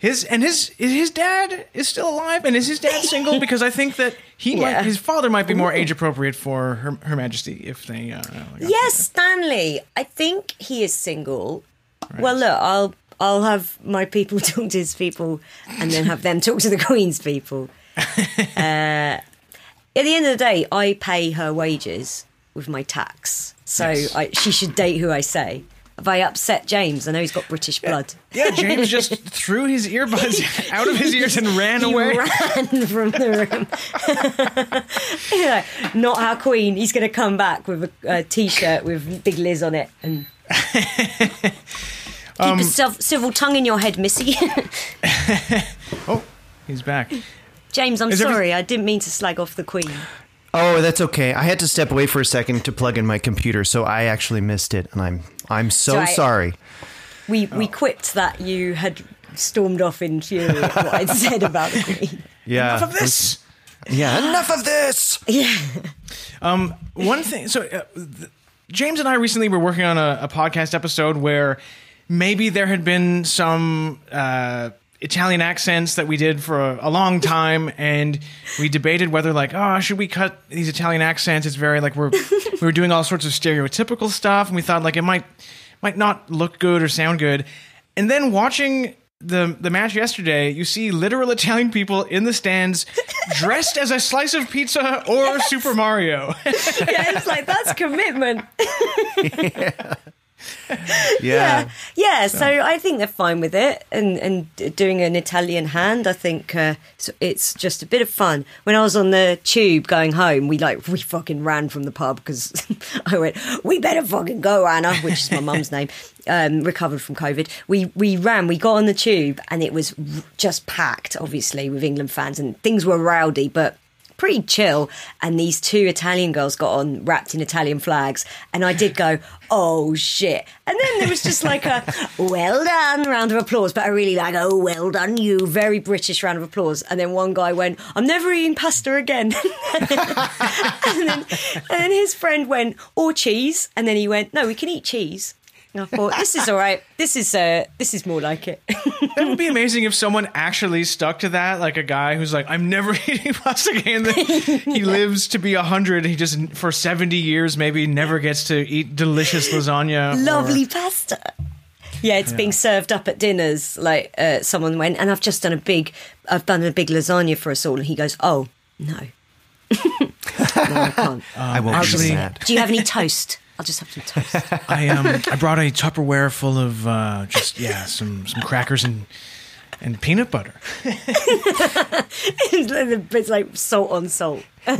His and his his dad is still alive, and is his dad single? Because I think that he might, his father might be more age appropriate for her, her Majesty if they. Uh, got Yes, Stanley. I think he is single. Well, look, I'll I'll have my people talk to his people, and then have them talk to the Queen's people. uh, at the end of the day, I pay her wages with my tax, so Yes. I, she should date who I say. Have I upset James? I know he's got British blood. Yeah, James just threw his earbuds out of his ears and ran He away. ran from the room. yeah, not our queen. He's going to come back with a, a t-shirt with Big Liz on it and keep Um, a civil tongue in your head, Missy. Oh, he's back. James, I'm Is every- sorry. I didn't mean to slag off the queen. Oh, that's okay. I had to step away for a second to plug in my computer, so I actually missed it, and I'm I'm so So I- sorry. We Oh. we quipped that you had stormed off in fury at what I'd said about the queen. Yeah. Enough of this. Yeah. Enough of this. Yeah. One thing. So, uh, th- James and I recently were working on a, a podcast episode where maybe there had been some uh, Italian accents that we did for a, a long time, and we debated whether, like, oh, should we cut these Italian accents? It's very like we're we were doing all sorts of stereotypical stuff, and we thought like it might might not look good or sound good. And then watching the the match yesterday, you see literal Italian people in the stands dressed as a slice of pizza or Super Mario. yeah, it's like that's commitment. Yeah. Yeah, Yeah, so I think they're fine with it, and and doing an Italian hand. I think uh, it's- it's just a bit of fun. When I was on the tube going home, we like we fucking ran from the pub because I went, we better fucking go, Anna, which is my mum's name. Um, recovered from COVID. We we ran. We got on the tube, and it was just packed, obviously, with England fans, and things were rowdy, but pretty chill. And these two Italian girls got on wrapped in Italian flags. And I did go, oh shit. And then there was just like a well done round of applause, but I really like, oh, well done, you. Very British round of applause. And then one guy went, I'm never eating pasta again. and, then, and then his friend went, or cheese. And then he went, no, we can eat cheese. And I thought, this is all right. This is uh, this is more like it. That would be amazing if someone actually stuck to that, like a guy who's like, "I'm never eating pasta again." Then he lives to be hundred. He just for seventy years maybe never gets to eat delicious lasagna. or- lovely pasta. Yeah, it's being served up at dinners. Like uh, someone went, and I've just done a big, I've done a big lasagna for us all, and he goes, "Oh no, no, I can't." I won't actually- do that. Do you have any toast? I'll just have some toast. I um I brought a Tupperware full of uh, just yeah some some crackers and and peanut butter. it's, like, it's like salt on salt.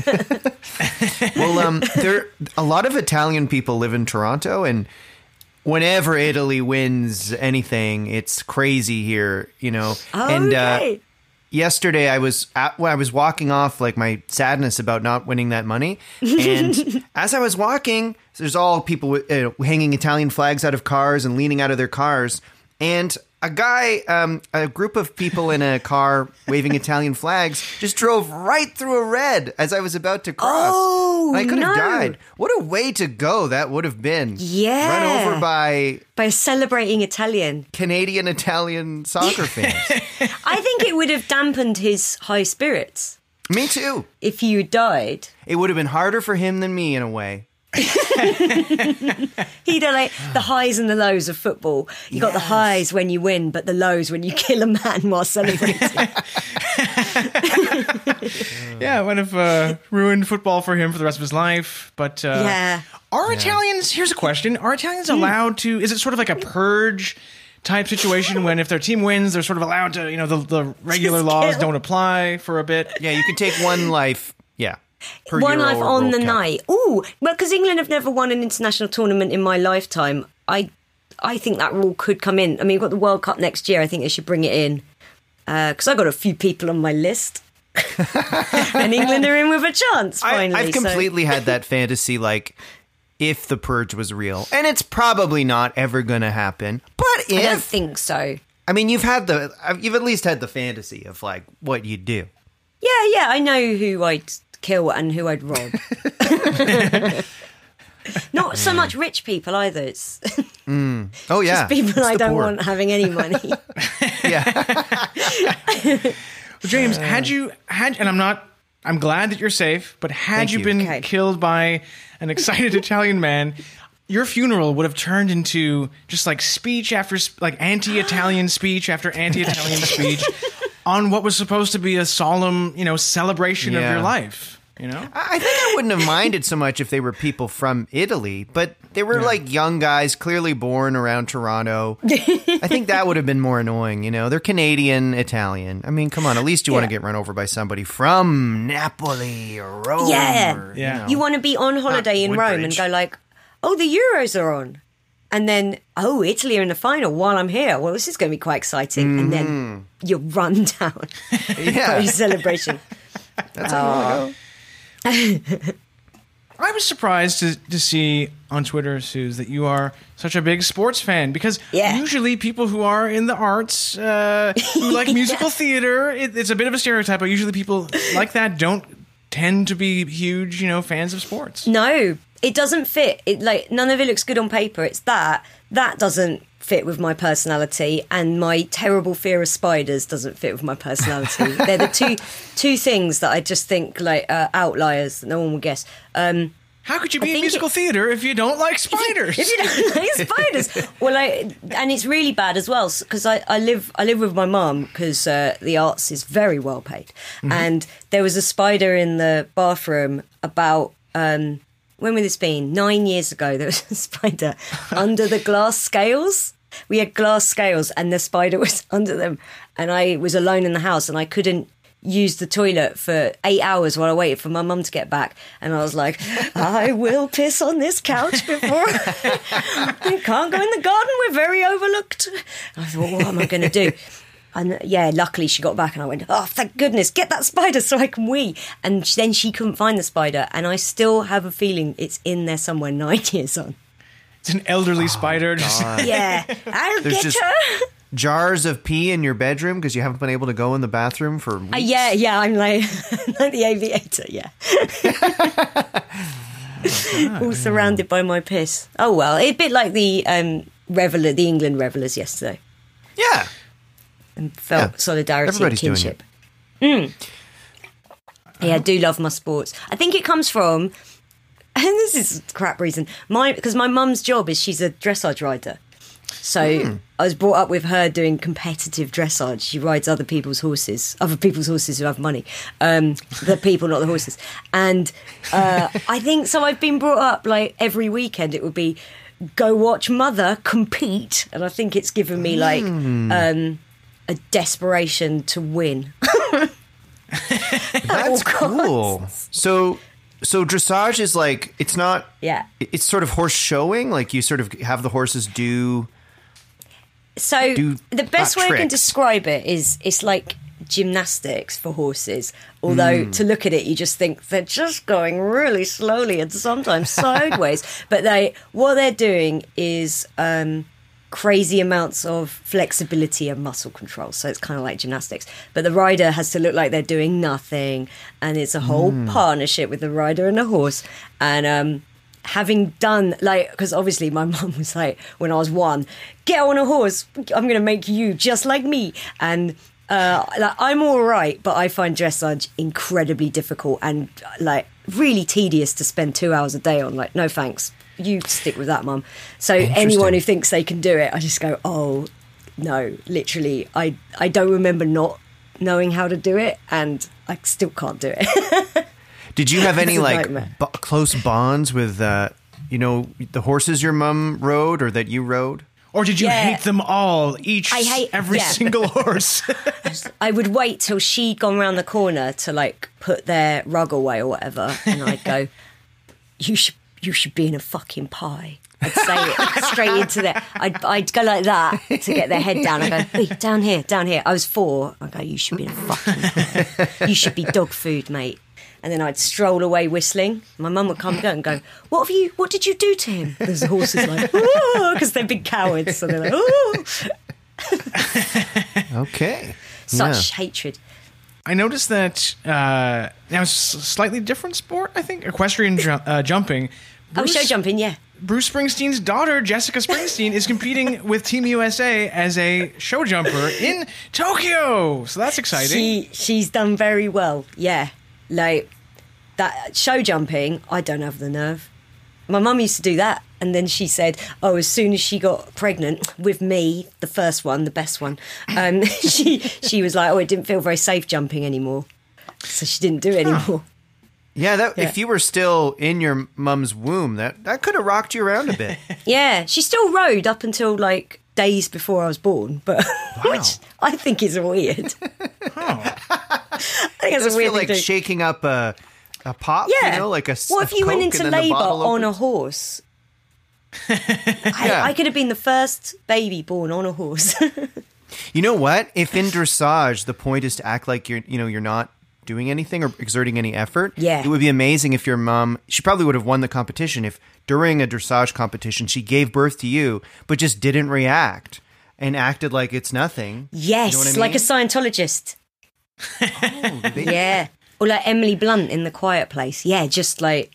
Well, um, there a lot of Italian people live in Toronto, and whenever Italy wins anything, it's crazy here. You know, Oh, and uh, okay. Yesterday I was at, I was walking off like my sadness about not winning that money, and as I was walking, there's all people with, uh, hanging Italian flags out of cars and leaning out of their cars, and a guy, um, a group of people in a car waving Italian flags, just drove right through a red as I was about to cross. Oh, I could have no. died. What a way to go that would have been. Yeah. run over by By celebrating Italian, Canadian Italian soccer fans. I think it would have dampened his high spirits Me too. if you died. It would have been harder for him than me in a way. He'd like the highs and the lows of football. You got the highs when you win, but the lows when you kill a man while celebrating. Yeah, it would have uh, ruined football for him for the rest of his life. But uh, Yeah. are Italians? Here's a question: Are Italians allowed to? Is it sort of like a purge? Type situation when if their team wins, they're sort of allowed to, you know, the, the regular laws don't apply for a bit. Yeah, you can take one life. Yeah. One life on the Cup. night. Ooh, well, because England have never won an international tournament in my lifetime. I, I think that rule could come in. I mean, we've got the World Cup next year. I think they should bring it in. Uh, because I got a few people on my list. and England are in with a chance. I, Finally, I've so- completely had that fantasy, like if the purge was real, and it's probably not ever going to happen. But I don't think so. I mean, you've had the you've at least had the fantasy of like what you'd do. Yeah, yeah, I know who I'd kill and who I'd rob. Not so mm. much rich people either. It's mm. Oh yeah, people It's I don't poor. want having any money. Yeah. James, had uh. you had, and I'm not, I'm glad that you're safe, but had you, you. been Okay. killed by an excited Italian man, your funeral would have turned into just like speech after like anti-Italian speech after anti-Italian speech on what was supposed to be a solemn, you know, celebration of your life. You know, I I think I wouldn't have minded so much if they were people from Italy, but they were like young guys, clearly born around Toronto. I think that would have been more annoying. You know, they're Canadian, Italian. I mean, come on, at least you want to get run over by somebody from Napoli or Rome. Yeah. or, Yeah. You, know. you want to be on holiday in Rome and go like, "Oh, the Euros are on," and then, "Oh, Italy are in the final while I'm here." Well, this is going to be quite exciting, and then you're run down yeah, by a celebration. that's how you wanna. I was surprised to, to see on Twitter, Sooz, that you are such a big sports fan because Yeah. usually people who are in the arts, uh, who like musical theater, it, it's a bit of a stereotype, but usually people like that don't tend to be huge, you know, fans of sports. No, it doesn't fit. It like none of it looks good on paper. It's that that doesn't fit with my personality, and my terrible fear of spiders doesn't fit with my personality. They're the two two things that I just think like uh, outliers that no one will guess. Um, How could you be in musical it- theater if you don't like spiders? if you don't like spiders, well, I and it's really bad as well because I, I live I live with my mum because uh, the arts is very well paid, and there was a spider in the bathroom about. Um, when would this been? Nine years ago, there was a spider under the glass scales. We had glass scales, and the spider was under them. And I was alone in the house, and I couldn't use the toilet for eight hours while I waited for my mum to get back. And I was like, I will piss on this couch before I can't go in the garden. We're very overlooked. I thought, what am I going to do? And yeah, luckily she got back and I went, oh, thank goodness, get that spider so I can wee. And then she couldn't find the spider. And I still have a feeling it's in there somewhere nine years on. It's an elderly spider. Yeah, I'll There's get just- her. Jars of pee in your bedroom because you haven't been able to go in the bathroom for weeks. Uh, yeah, yeah, I'm like, like the aviator, yeah. All surrounded by my piss. Oh well, a bit like the um, reveler, the England revelers yesterday, yeah. And felt Yeah. solidarity Everybody's and kinship. Mm. Yeah, I do love my sports. I think it comes from, and this is a crap reason. My because my mum's job is she's a dressage rider. So Hmm. I was brought up with her doing competitive dressage. She rides other people's horses, other people's horses who have money. Um, the people, not the horses. And uh, I think so. I've been brought up like every weekend. It would be go watch mother compete, and I think it's given me like Hmm. um, a desperation to win. That's Oh, cool. So, so dressage is like it's not. Yeah. It's sort of horse showing. Like you sort of have the horses do. So do the best way I can describe it is it's like gymnastics for horses. Although Hmm. to look at it, you just think they're just going really slowly and sometimes sideways. But they what they're doing is um, crazy amounts of flexibility and muscle control. So it's kind of like gymnastics. But the rider has to look like they're doing nothing, and it's a whole Hmm. partnership with the rider and the horse. And um, having done like because obviously my mum was like when I was one, get on a horse. I'm going to make you just like me. And uh, like I'm all right, but I find dressage incredibly difficult and like really tedious to spend two hours a day on. Like, no thanks. You stick with that, mum. So anyone who thinks they can do it, I just go, oh no, literally, I I don't remember not knowing how to do it, and I still can't do it. Did you have any like nightmare. bo- close bonds with, uh, you know, the horses your mum rode or that you rode? or did you Yeah. hate them all, each, I hate- every yeah. single horse? I would wait till she'd gone round the corner to like put their rug away or whatever, and I'd go, "You should you should be in a fucking pie. I'd say it straight into there. I'd, I'd go like that to get their head down. I go, hey, down here, down here. I was four. I go, you should be in a fucking pie. You should be dog food, mate. And then I'd stroll away whistling. My mum would come go and go, "What have you? What did you do to him?" There's horses like, because they're big cowards, so they're like, "Ooh." Okay. Such hatred. I noticed that uh, now it's a slightly different sport. I think equestrian ju- uh, jumping. Oh, show jumping, yeah. Bruce Springsteen's daughter, Jessica Springsteen, is competing with Team USA as a show jumper in Tokyo. So that's exciting. She she's done very well. Yeah, like that show jumping. I don't have the nerve. My mum used to do that, and then she said, "Oh, as soon as she got pregnant with me, the first one, the best one, um, she she was like, oh, it didn't feel very safe jumping anymore, so she didn't do it anymore." Yeah, that Yeah. if you were still in your mum's womb, that that could have rocked you around a bit. Yeah, she still rode up until like days before I was born, but which I think is weird. I think It it's does a weird feel like thing shaking up a a pop, Yeah. you know, like a What if you went into and then the labour on a horse? Yeah. I, I could have been the first baby born on a horse. You know what? If in dressage the point is to act like you're, you know, you're not doing anything or exerting any effort, Yeah. it would be amazing if your mom, she probably would have won the competition if during a dressage competition she gave birth to you, but just didn't react and acted like it's nothing. yes, You know I like a? Scientologist. Oh, they- Yeah. Or like Emily Blunt in The Quiet Place. Yeah, just like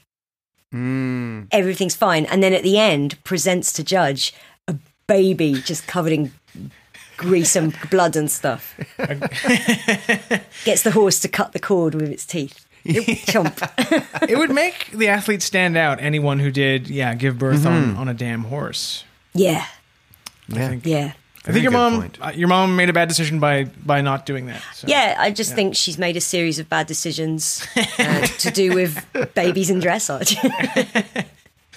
Mm. everything's fine. And then at the end, presents to judge a baby just covered in grease and blood and stuff. Gets the horse to cut the cord with its teeth. Chomp. it would make the athlete stand out. Anyone who did, yeah, give birth Mm-hmm. on, on a damn horse. Yeah. Yeah. think- Yeah. I think your mom, point. uh, your mom made a bad decision by by not doing that. So. Yeah, I just think she's made a series of bad decisions uh, to do with babies and dressage.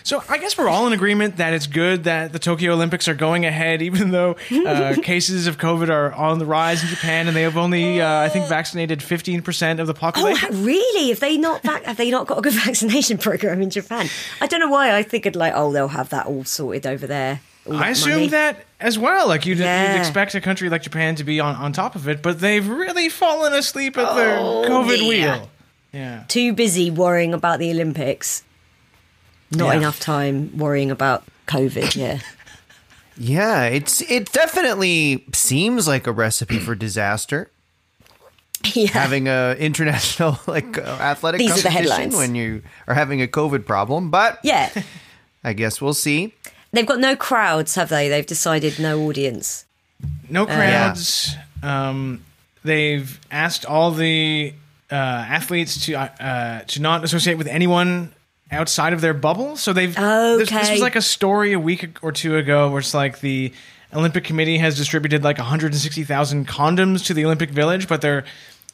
So I guess we're all in agreement that it's good that the Tokyo Olympics are going ahead, even though uh, cases of COVID are on the rise in Japan, and they have only, uh, I think, vaccinated fifteen percent of the population. oh, population. really? Have they not vac- have they not got a good vaccination program in Japan? I don't know why. I figured like, oh, they'll have that all sorted over there. I money. that as well. Like you'd, Yeah. you'd expect a country like Japan to be on, on top of it, but they've really fallen asleep at the Oh, COVID dear. wheel. Yeah. too busy worrying about the Olympics. Not Yeah. enough time worrying about COVID. Yeah. Yeah, it's it definitely seems like a recipe for disaster. yeah. having a international like uh, athletic These competition when you are having a COVID problem, but yeah. I guess we'll see. They've got no crowds, have they? They've decided no audience. No crowds. Um, they've asked all the uh, athletes to uh, uh, to not associate with anyone outside of their bubble. So they've this, this was like a story a week or two ago where it's like the Olympic Committee has distributed like 160,000 condoms to the Olympic Village, but they're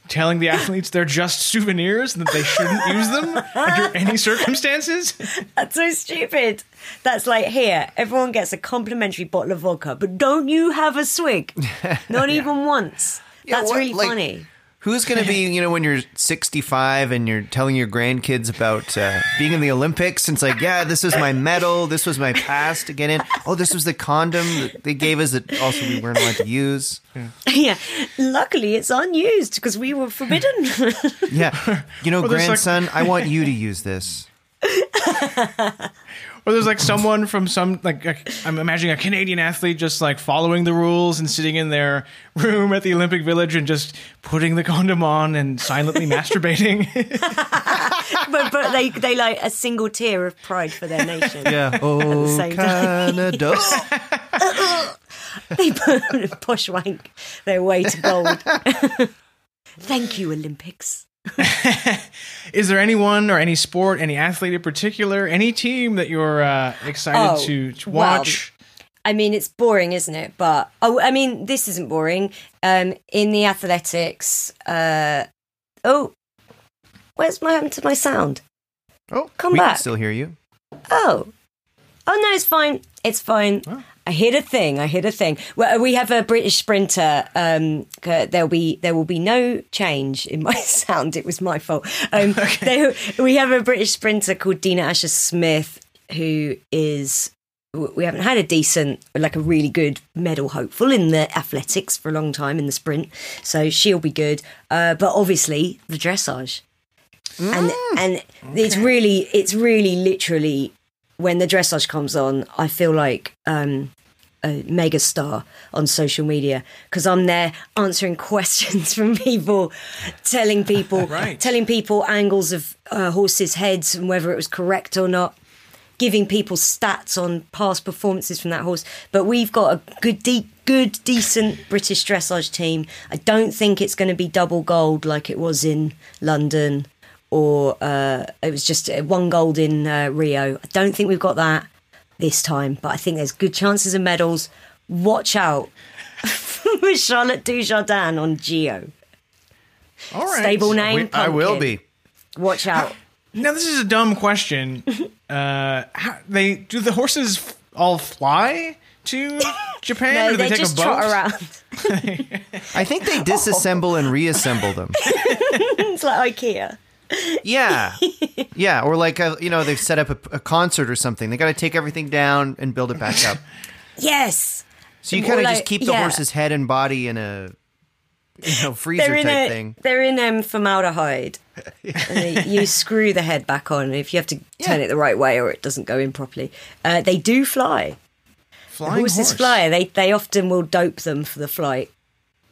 telling the athletes they're just souvenirs and that they shouldn't use them under any circumstances. That's so stupid. That's like here, everyone gets a complimentary bottle of vodka, but don't you have a swig? Not even once. Yeah, That's what- really like- funny. Who's going to be, you know, when you're 65 and you're telling your grandkids about uh, being in the Olympics? And it's like, yeah, this was my medal. This was my pass to get in. Oh, this was the condom that they gave us that also we weren't allowed to use. yeah. Luckily, it's unused because we were forbidden. Yeah. You know, there's like- grandson, I want you to use this. Or there's like someone from some like i I'm imagining a Canadian athlete just like following the rules and sitting in their room at the Olympic Village and just putting the condom on and silently masturbating. but but they they like a single tear of pride for their nation. Yeah. Oh, same time. Oh, Canada. They put push wank their way to gold. Thank you, Olympics. Is there anyone or any sport, any athlete in particular, any team that you're uh, excited Oh, to, to well, watch? I mean, it's boring, isn't it? But oh, I mean, this isn't boring. Um, in the athletics, uh, oh, where's my to my sound? Oh, Come we back. can still hear you. Oh, oh no, it's fine. It's fine. I hit a thing. I hit a thing. Well, we have a British sprinter. Um, there'll be there will be no change in my sound. It was my fault. Um, there, we have a British sprinter called Dina Asher Smith. who is we haven't had a decent, like a really good medal hopeful in the athletics for a long time in the sprint, so she'll be good. Uh, but obviously the dressage, and and it's really, it's really literally when the dressage comes on, I feel like um, a mega star on social media because I'm there answering questions from people, telling people, Right. telling people angles of uh, horses' heads and whether it was correct or not, giving people stats on past performances from that horse. But we've got a good, deep, good, decent British dressage team. I don't think it's going to be double gold like it was in London. Or uh, it was just uh, one gold in uh, Rio. I don't think we've got that this time, but I think there's good chances of medals. Watch out for Charlotte Dujardin on Gio. All right. Stable name. We- I will be. Watch out. Now this is a dumb question. uh, how, they do the horses all fly to Japan, No, or do they, they, take just a boat? trot around. I think they disassemble and reassemble them. it's like IKEA. Yeah, yeah, or like a, you know they've set up a, a concert or something. They got to take everything down and build it back up. Yes. So you kind of like- just keep the yeah. horse's head and body in a you know freezer They're in type a, thing. they're in um, formaldehyde. they- you screw the head back on if you have to turn Yeah. it the right way or it doesn't go in properly. Uh, they do fly. Flying horses horse. fly. They they often will dope them for the flight.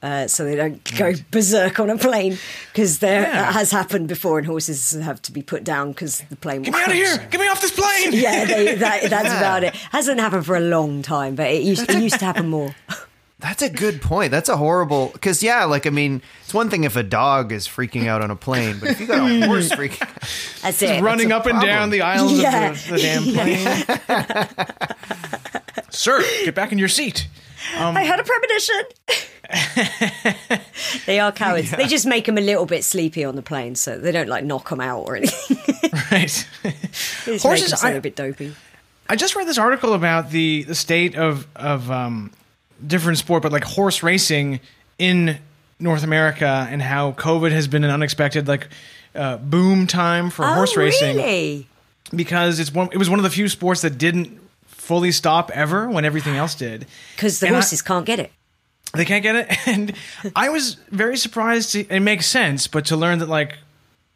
Uh, so they don't go berserk on a plane because there Yeah. that has happened before, and horses have to be put down because the plane. Get will me out of here! Get me off this plane! Yeah, they, that, that's about it. Hasn't happened for a long time, but it used, it used to happen more. That's a good point. That's a horrible because yeah, like I mean, it's one thing if a dog is freaking out on a plane, but if you got a horse freaking, That's it. running a up and down the aisles Yeah. of the, the damn plane. Sir, get back in your seat. I had a premonition. they are cowards. They just make them a little bit sleepy on the plane, so they don't like knock them out or anything. Right. Horses, them sound bit dopey. I just read this article about the the state of of um, different sport, but like horse racing in North America, and how COVID has been an unexpected like uh, boom time for horse oh, racing really? because it's one. It was one of the few sports that didn't fully stop ever when everything else did. Because the And I- horses can't get it. They can't get it, and I was very surprised. To, it makes sense, but to learn that like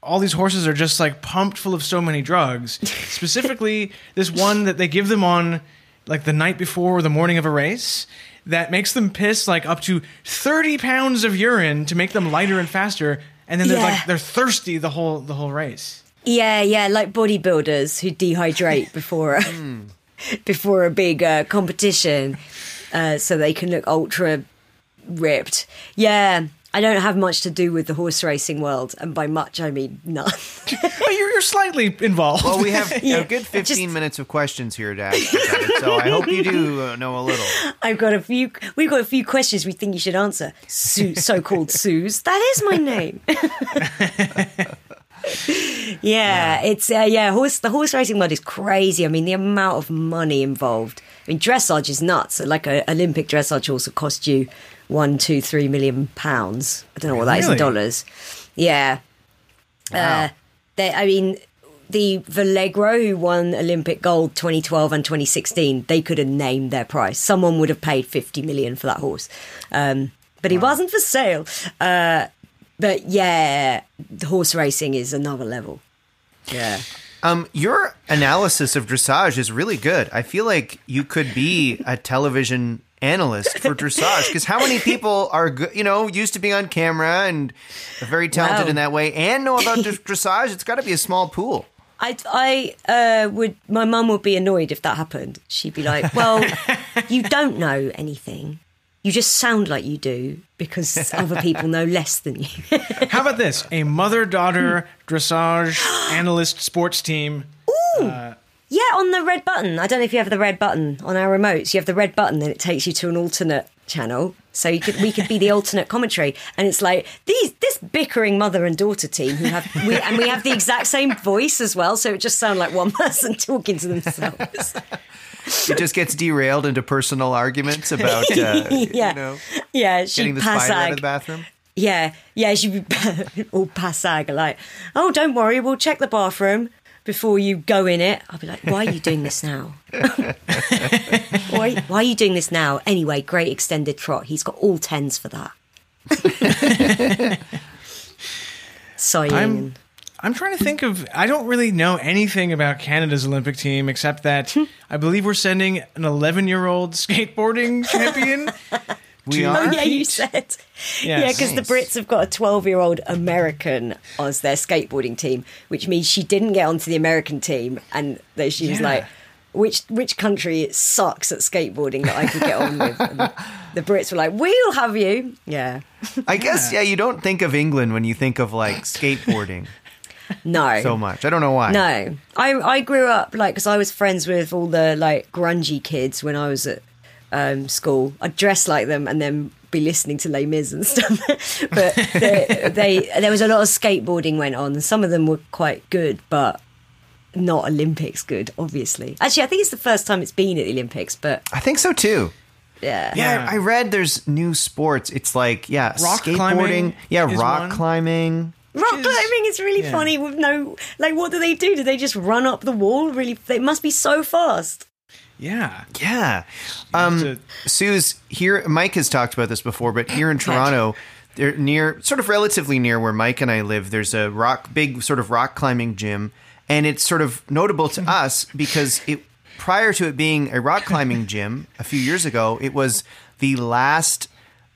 all these horses are just like pumped full of so many drugs. Specifically, this one that they give them on like the night before or the morning of a race that makes them piss like up to thirty pounds of urine to make them lighter and faster, and then they're Yeah. like they're thirsty the whole the whole race. Yeah, yeah, like bodybuilders who dehydrate before a, Hmm. before a big uh, competition, uh, so they can look ultra ripped. Yeah, I don't have much to do with the horse racing world, and by much I mean none. But you're, you're slightly involved. well, we have Yeah, a good fifteen just- minutes of questions here to ask, about so I hope you do uh, know a little. I've got a few. We've got a few questions we think you should answer. Su- so-called Sooz. That is my name. Yeah, it's uh, yeah. Horse the horse racing world is crazy. I mean, the amount of money involved. I mean, dressage is nuts. Like a Olympic dressage horse will cost you one, two, three million pounds. I don't know what that is in dollars. Yeah. Uh, they, I mean, the Valegro who won Olympic gold 2012 and 2016, they could have named their price. Someone would have paid 50 million for that horse. Um, but he wasn't for sale. Uh, but yeah, horse racing is another level. Yeah. Um, your analysis of dressage is really good. I feel like you could be a television analyst for dressage because how many people are good, you know, used to be on camera and are very talented Wow. in that way and know about dressage? It's got to be a small pool. I, I uh, would. My mum would be annoyed if that happened. She'd be like, "Well, you don't know anything. You just sound like you do because other people know less than you." How about this? A mother daughter dressage analyst sports team. Ooh uh, Yeah, on the red button. I don't know if you have the red button on our remotes. You have the red button, and it takes you to an alternate channel. So you could, we could be the alternate commentary, and it's like these this bickering mother and daughter team who have we, and we have the exact same voice as well. So it just sounds like one person talking to themselves. It just gets derailed into personal arguments about, uh, Yeah. you know, Yeah, she getting the spider out of the bathroom. Yeah, yeah, she'd be all passage like, oh, don't worry, we'll check the bathroom. Before you go in it. I'll be like, why are you doing this now? why, why are you doing this now? Anyway, great extended trot. He's got all tens for that. Sighing. I'm I'm trying to think of. I don't really know anything about Canada's Olympic team except that Hmm. I believe we're sending an 11 year old skateboarding champion. We to- are? Oh yeah, you said. Yes. Yeah, because the Brits have got a 12 year old American as their skateboarding team, which means she didn't get onto the American team, and that she was Yeah. like, which which country sucks at skateboarding that I could get on with? And the Brits were like, we'll have you. Yeah, I guess yeah. You don't think of England when you think of like skateboarding no, so much. I don't know why. no. I I grew up like because I was friends with all the like grungy kids when I was at um, school. I'd dress like them and then be listening to Les Mis and stuff. but they, they there was a lot of skateboarding went on, some of them were quite good, but not Olympics good, obviously. Actually, I think it's the first time it's been at the Olympics, but I think so too. yeah. Yeah, Yeah. I read there's new sports. It's like yeah, Rock skateboarding. climbing yeah, rock one. climbing. Rock is- climbing is really yeah. funny with no like what do they do? Do they just run up the wall? Really they must be so fast. Yeah. Yeah. Um, to- Sue's here. Mike has talked about this before, but here in Toronto, they're near, sort of relatively near where Mike and I live. There's a rock, big sort of rock climbing gym, and it's sort of notable to us because it prior to it being a rock climbing gym a few years ago, it was the last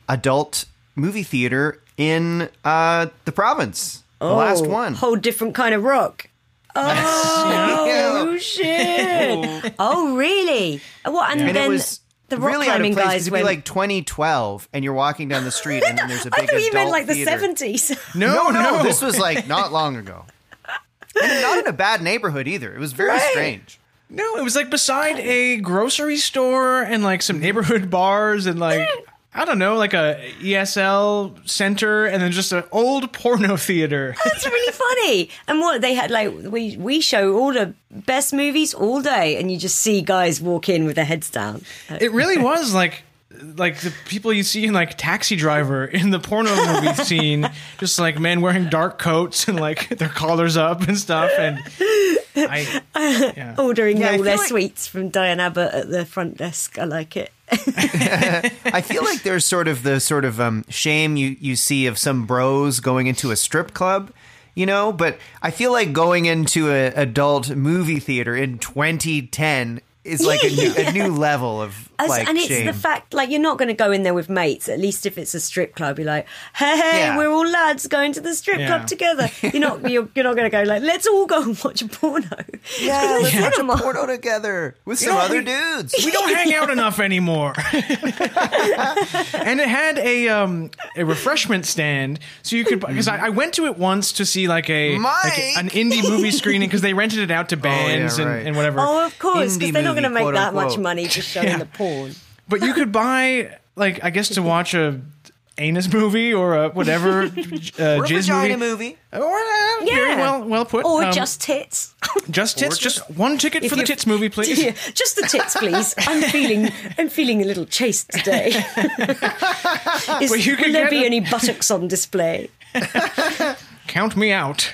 adult movie theater in uh, the province. The last Oh, one. Whole different kind of rock. Oh, oh shit! oh really? What? And and then it was the rock really out of climbing place. 'cause guys It'd went. be like 2012, and you're walking down the street, and then there's a big thought you meant adult like the seventies. No, No, no, no, this was like not long ago. And not in a bad neighborhood either. It was very Right. strange. No, it was like beside a grocery store and like some neighborhood bars and like mm. I don't know, like a ESL center and then just an old porno theater. Oh, that's really funny. And what they had like we we show all the best movies all day, and you just see guys walk in with their heads down. It really was like like the people you see in like Taxi Driver in the porno movie scene, just like men wearing dark coats and like their collars up and stuff. And I, yeah. Ordering Yeah, all feel their like- sweets from Diane Abbott at the front desk. I like it. I feel like there's sort of the sort of um, shame you, you see of some bros going into a strip club, you know. But I feel like going into an adult movie theater in 2010 is like a new, a new level of As, like and it's shame. the fact, like, you're not going to go in there with mates. At least if it's a strip club, you're like, hey, hey Yeah. we're all lads going to the strip Yeah. club together. You're not, you're, you're not going to go like, let's all go and watch a porno. yeah, In let's watch a porno together with some know, other we- dudes. we don't hang out enough anymore. and it had a um, a refreshment stand, so you could because I, I went to it once to see like a like a- an indie movie screening because they rented it out to bands right. and, and whatever. Oh, of course, Indie because they're not going to make that quote, much money just showing Yeah. the porn. But you could buy like I guess to watch a anus movie or a whatever uh, Or jizz vagina movie. movie. Or uh, very well well put. Or Um, just tits. just tits. Just, just- one ticket for the tits movie, please. Yeah, just the tits, please. I'm feeling, I'm feeling a little chaste today. Is, Well, you will there be a- any buttocks on display? Count me out.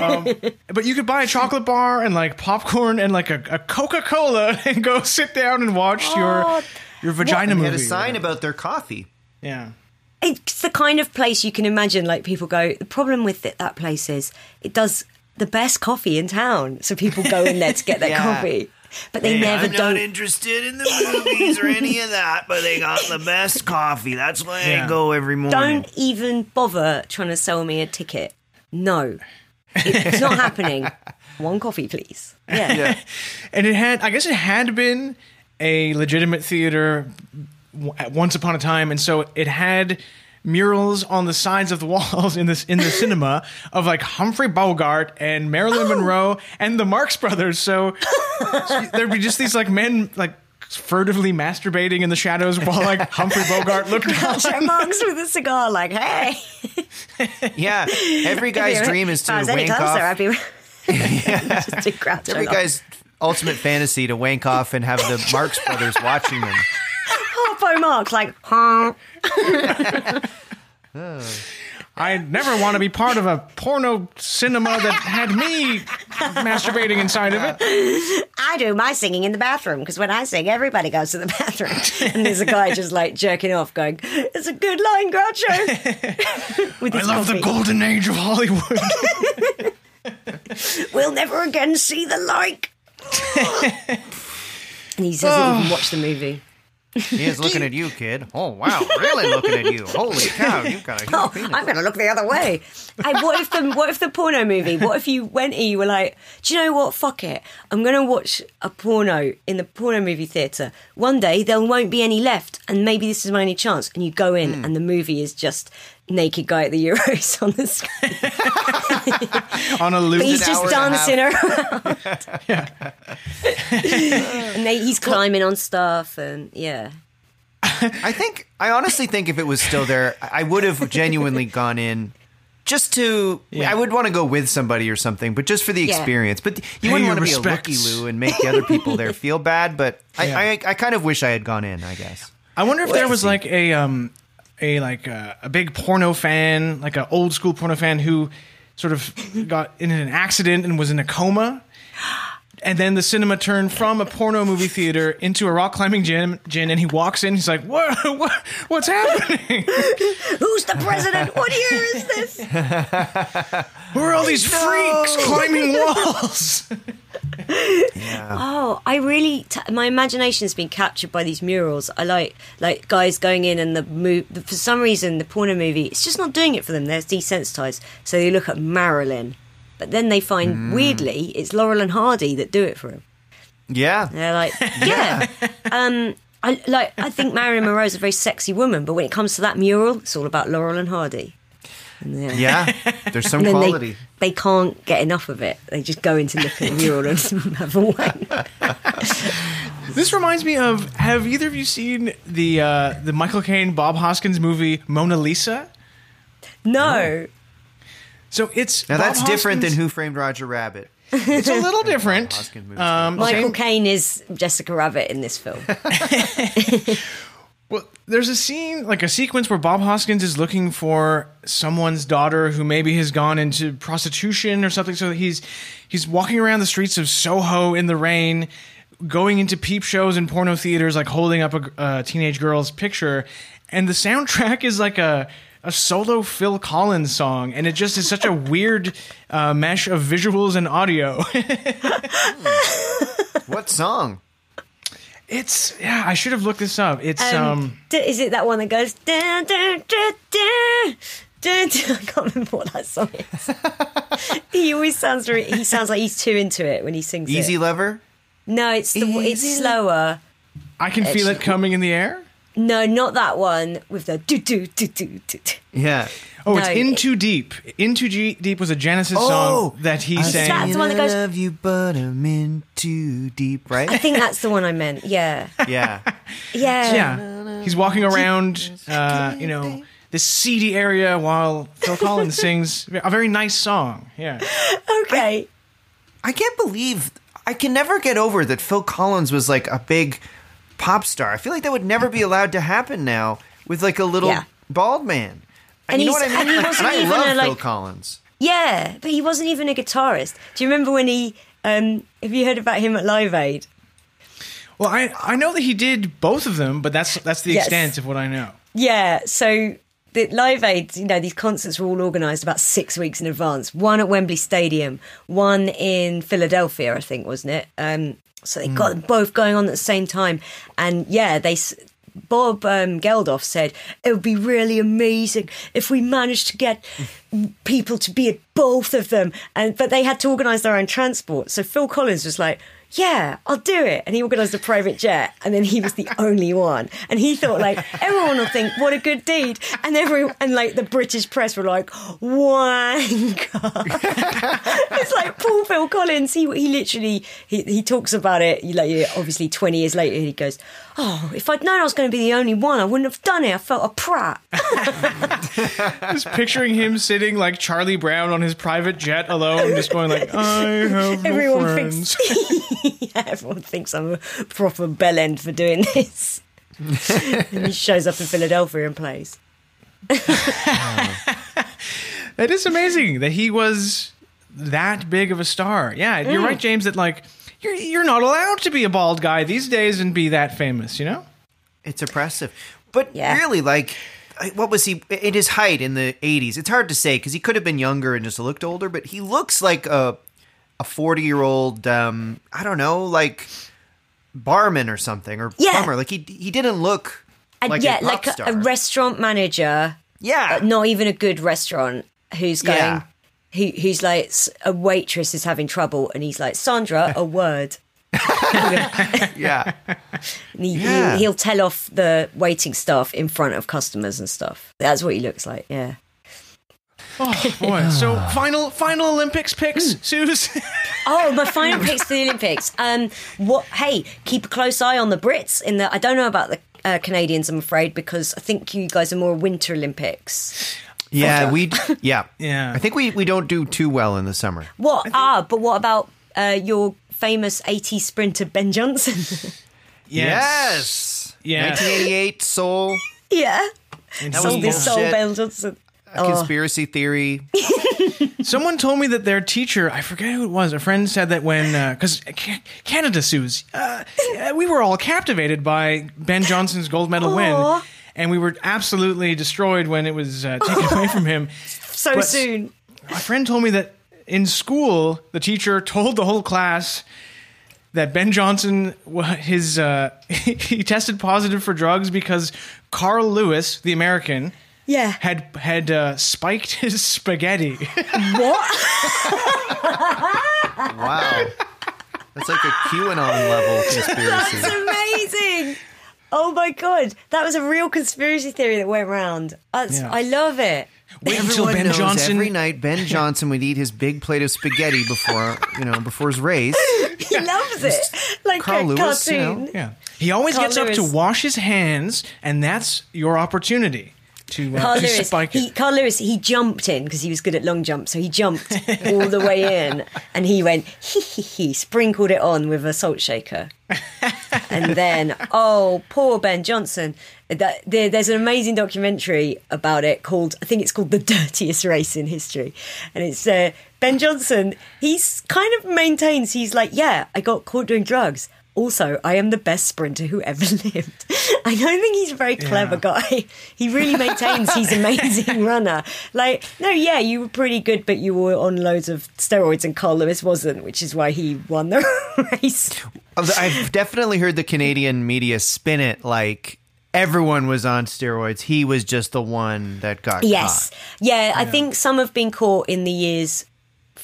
um, but you could buy a chocolate bar and like popcorn and like a, a Coca Cola and go sit down and watch your Oh, your vagina They movie. had a sign about their coffee. yeah. It's the kind of place you can imagine. Like people go. The problem with it, that place is it does the best coffee in town, so people go in there to get their Yeah. coffee. But they Hey, never I'm don't. not interested in the movies or any of that, but they got the best coffee. That's why Yeah. I go every morning. don't even bother trying to sell me a ticket. No, it's not happening. One coffee, please. Yeah. Yeah. And it had, I guess it had been a legitimate theater once upon a time, and so it had murals on the sides of the walls in this in the cinema of like Humphrey Bogart and Marilyn Oh. Monroe and the Marx Brothers. So, so there'd be just these like men like furtively masturbating in the shadows while like Humphrey Bogart looked Groucho on. Marx with a cigar, like, hey. Yeah. Every guy's If dream is to I was any wank closer, off. I'd be just do Groucho Every Marx. guy's ultimate fantasy to wank off and have the Marx Brothers watching them. Harpo Marx, like, huh? Oh. I never want to be part of a porno cinema that had me masturbating inside of it. I do my singing in the bathroom because when I sing, everybody goes to the bathroom. and there's a guy just like jerking off, going, "It's a good line, Groucho." I love the golden age of Hollywood. We'll never again see the like. and he doesn't even oh. watch the movie. He is looking at you, kid. Oh wow, really looking at you. Holy cow, you've got a huge Oh, penis. I'm going to look the other way. And what if the what if the porno movie? What if you went and you were like, do you know what? Fuck it. I'm going to watch a porno in the porno movie theater. One day there won't be any left, and maybe this is my only chance. And you go in, Hmm. and the movie is just naked guy at the Euros on the screen. on a loop. But he's just hour and a dancing around. and they, he's climbing on stuff, and yeah. I think I honestly think if it was still there, I I would have genuinely gone in just to. Yeah. I would want to go with somebody or something, but just for the Yeah. experience. But you Pay wouldn't want to be a respects. looky loo and make the other people there feel bad. But I, Yeah. I, I kind of wish I had gone in. I guess. I wonder if there was like a um a like uh, a big porno fan, like an old school porno fan who sort of got in an accident and was in a coma. And then the cinema turned from a porno movie theater into a rock climbing gym, gym, and he walks in. He's like, "What? what what's happening? Who's the president? What year is this? Who are all these freaks climbing walls?" Oh, I really t- my imagination's been captured by these murals. I like like guys going in and the mo- the, for some reason the porno movie it's just not doing it for them. They're desensitized, so they look at Marilyn, but then they find weirdly it's Laurel and Hardy that do it for them. Yeah. They're like, yeah, um, I like I think Marilyn Monroe's a very sexy woman, but when it comes to that mural, it's all about Laurel and Hardy. And yeah. Yeah. There's some And quality. they, they can't get enough of it. They just go in to look at the mural and have a wank. This reminds me of Have either of you seen the uh, the Michael Caine Bob Hoskins movie Mona Lisa? No. So it's Now Bob that's different than Who Framed Roger Rabbit. It's a little different. Um, Michael same- Caine is Jessica Rabbit in this film. Well, there's a scene, like a sequence where Bob Hoskins is looking for someone's daughter who maybe has gone into prostitution or something. So he's he's walking around the streets of Soho in the rain, going into peep shows and porno theaters, like holding up a, a teenage girl's picture, and the soundtrack is like a a solo Phil Collins song, and it just is such a weird uh, mesh of visuals and audio. What song? It's yeah, I should have looked this up. It's um, Um, d- is it that one that goes dun, dun, dun, dun, dun, dun? I can't remember what that song is. he always sounds re- he sounds like he's too into it when he sings Easy it. Lover? No, it's the it's slower. I can feel it coming in the air. No, not that one with the do do do do do. do. Yeah. Oh, it's No, In it- Too Deep. In Too G- Deep was a Genesis Oh, song that he I sang. That's the one that goes- I love you, but I'm in too deep, Right. I think that's the one I meant. Yeah, yeah. yeah. Yeah, he's walking around, uh, you know, this seedy area while Phil Collins sings a very nice song. Yeah, Okay. I can't believe I can never get over that Phil Collins was like a big pop star. I feel like that would never be allowed to happen now with like a little Yeah. bald man. And you know what I mean? he wasn't I love a, Phil like- Collins. Yeah, but he wasn't even a guitarist. Do you remember when he? Um, have you heard about him at Live Aid? well, I I know that he did both of them, but that's that's the Yes. extent of what I know. Yeah, so the Live Aid, you know, these concerts were all organised about six weeks in advance. One at Wembley Stadium, one in Philadelphia, I think, wasn't it? Um, so they got them both going on at the same time, and yeah, they. Bob um, Geldof said it would be really amazing if we managed to get people to be at both of them, and but they had to organise their own transport. So Phil Collins was like, "Yeah, I'll do it," and he organised a private jet, and then he was the only one, and he thought like everyone will think what a good deed, and every and like the British press were like, "Wanker." it's like Paul Phil Collins. He he literally he, he talks about it. Like obviously twenty years later, he goes, "Oh, if I'd known I was going to be the only one, I wouldn't have done it. I felt a prat." Just picturing him sitting like Charlie Brown on his private jet alone, just going like, "I have no Everyone friends." thinks yeah, everyone thinks I'm a proper bell end for doing this. and he shows up in Philadelphia and plays. It is amazing that he was that big of a star. Yeah, you're Mm. right, James. That like you're you're not allowed to be a bald guy these days and be that famous. You know? It's oppressive. But Yeah. really, like, what was he at his height in the 80s? It's hard to say because he could have been younger and just looked older, but he looks like a a 40 year old, um, I don't know, like barman or something or Yeah. plumber. Like, he, he didn't look And like yeah, a like a, star. a restaurant manager, yeah. not even a good restaurant, who's going, Yeah. who, who's like a waitress is having trouble, and he's like, Sandra, a word. yeah. He, Yeah. he'll, he'll tell off the waiting staff in front of customers and stuff. That's what he looks like. Yeah. Oh boy. so final final Olympics picks, Sooz. Oh, my final picks for the Olympics. Um, what? Hey, keep a close eye on the Brits. In the, I don't know about the uh, Canadians. I'm afraid because I think you guys are more Winter Olympics. Yeah. We, yeah. Yeah. I think we, we don't do too well in the summer. What? ah, but what about uh, your famous 80 sprinter Ben Johnson? Yes. Yes. 1988 Seoul. yeah, And was sold his soul, bullshit. Ben Johnson. A conspiracy theory. Someone told me that their teacher, I forget who it was, a friend said that when, because Canada Sooz, uh, uh, we were all captivated by Ben Johnson's gold medal win. And we were absolutely destroyed when it was uh, taken away from him. So But- soon. My friend told me that in school, the teacher told the whole class that Ben Johnson, wa- his uh, he tested positive for drugs because Carl Lewis, the American, Yeah. had had uh, spiked his spaghetti. What? Wow. That's like a QAnon level conspiracy. That's amazing. Oh my god, that was a real conspiracy theory that went round. That's, Yeah. I love it. Wait until Everyone Ben knows Johnson. every night Ben Johnson would eat his big plate of spaghetti before you know before his race. He loves it, like Carl a Lewis, you cartoon. know. Yeah. He always Carl gets up to wash his hands, and that's your opportunity to, uh, Carl to Lewis, he. Carl Lewis, he jumped in because he was good at long jump, so he jumped all the way in, and he went hee hee hee, sprinkled it on with a salt shaker, and then oh, poor Ben Johnson. That there, there's an amazing documentary about it called I think it's called the dirtiest race in history, and it's uh, Ben Johnson. He's kind of maintains he's like, yeah, I got caught doing drugs. Also, I am the best sprinter who ever lived. I don't think he's a very clever Yeah. guy. He really maintains he's an amazing runner. Like, no, yeah, you were pretty good, but you were on loads of steroids, and Carl Lewis wasn't, which is why he won the race. I've definitely heard the Canadian media spin it like everyone was on steroids. He was just the one that got Yes, caught. yeah, I think some have been caught in the years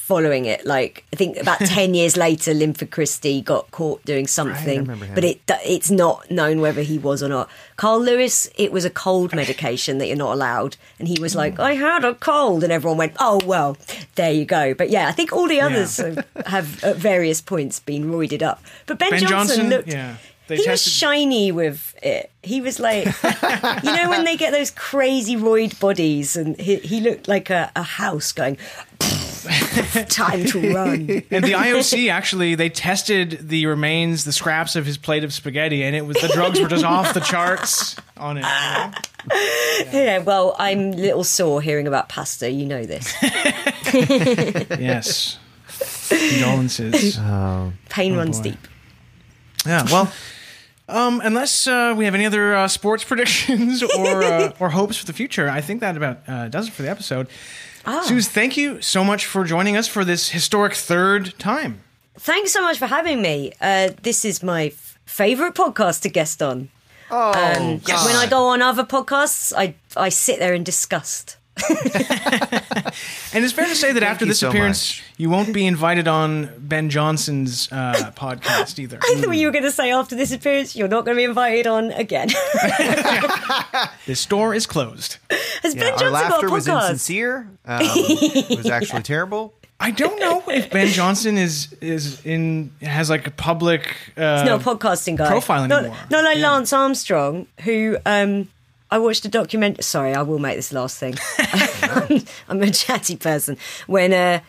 following it. Like, I think about ten years later, Linford Christie got caught doing something, him. but it it's not known whether he was or not. Carl Lewis, it was a cold medication that you're not allowed, and he was hmm. like, "I had a cold," and everyone went, "Oh well, there you go." But yeah, I think all the others have, have at various points been roided up. But Ben, Ben Johnson, Johnson, looked. yeah. They he was shiny with it. He was like, you know, when they get those crazy roid bodies, and he, he looked like a, a house going, time to run. And the IOC actually they tested the remains, the scraps of his plate of spaghetti, and it was the drugs were just off the charts on it. Yeah, well, I'm a little sore hearing about pasta. You know this. Yes. Condolences. Pain runs boy. deep. Yeah. Well, um, unless uh, we have any other uh, sports predictions or uh, or hopes for the future, I think that about uh, does it for the episode. Ah. Sooz, thank you so much for joining us for this historic third time. Thanks so much for having me. Uh, this is my f- favorite podcast to guest on. Oh, Um, God. when I go on other podcasts, I I sit there in disgust. And it's fair to say that after this so appearance, much. you won't be invited on Ben Johnson's uh, podcast either. I thought you were going to say after this appearance, you're not going to be invited on again. This store is closed. Has Yeah, Ben our Johnson got a laughter was insincere. Um, it was actually terrible. I don't know if Ben Johnson is is in has like a public. Uh, no podcasting guy. profile Not, anymore. not like Yeah. Lance Armstrong, who um, I watched a document. Sorry, I will make this last thing. I'm a chatty person. When uh,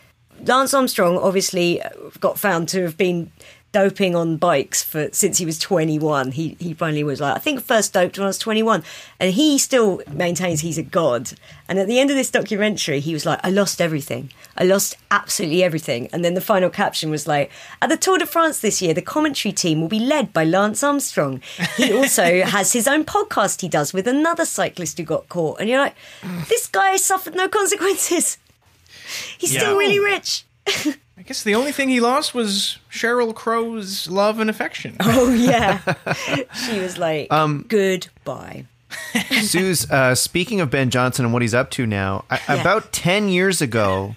Lance Armstrong obviously got found to have been doping on bikes for since he was 21. He he finally was like, I think first doped when I was 21, and he still maintains he's a god. And at the end of this documentary, he was like, I lost everything. I lost absolutely everything. And then the final caption was like, At the Tour de France this year, the commentary team will be led by Lance Armstrong. He also has his own podcast he does with another cyclist who got caught. And you're like, this guy suffered no consequences. He's still really oh. rich. I guess the only thing he lost was Sheryl Crow's love and affection. Oh yeah. she was like, Um, goodbye. Sooz, uh, speaking of Ben Johnson and what he's up to now, I, Yeah. about 10 years ago,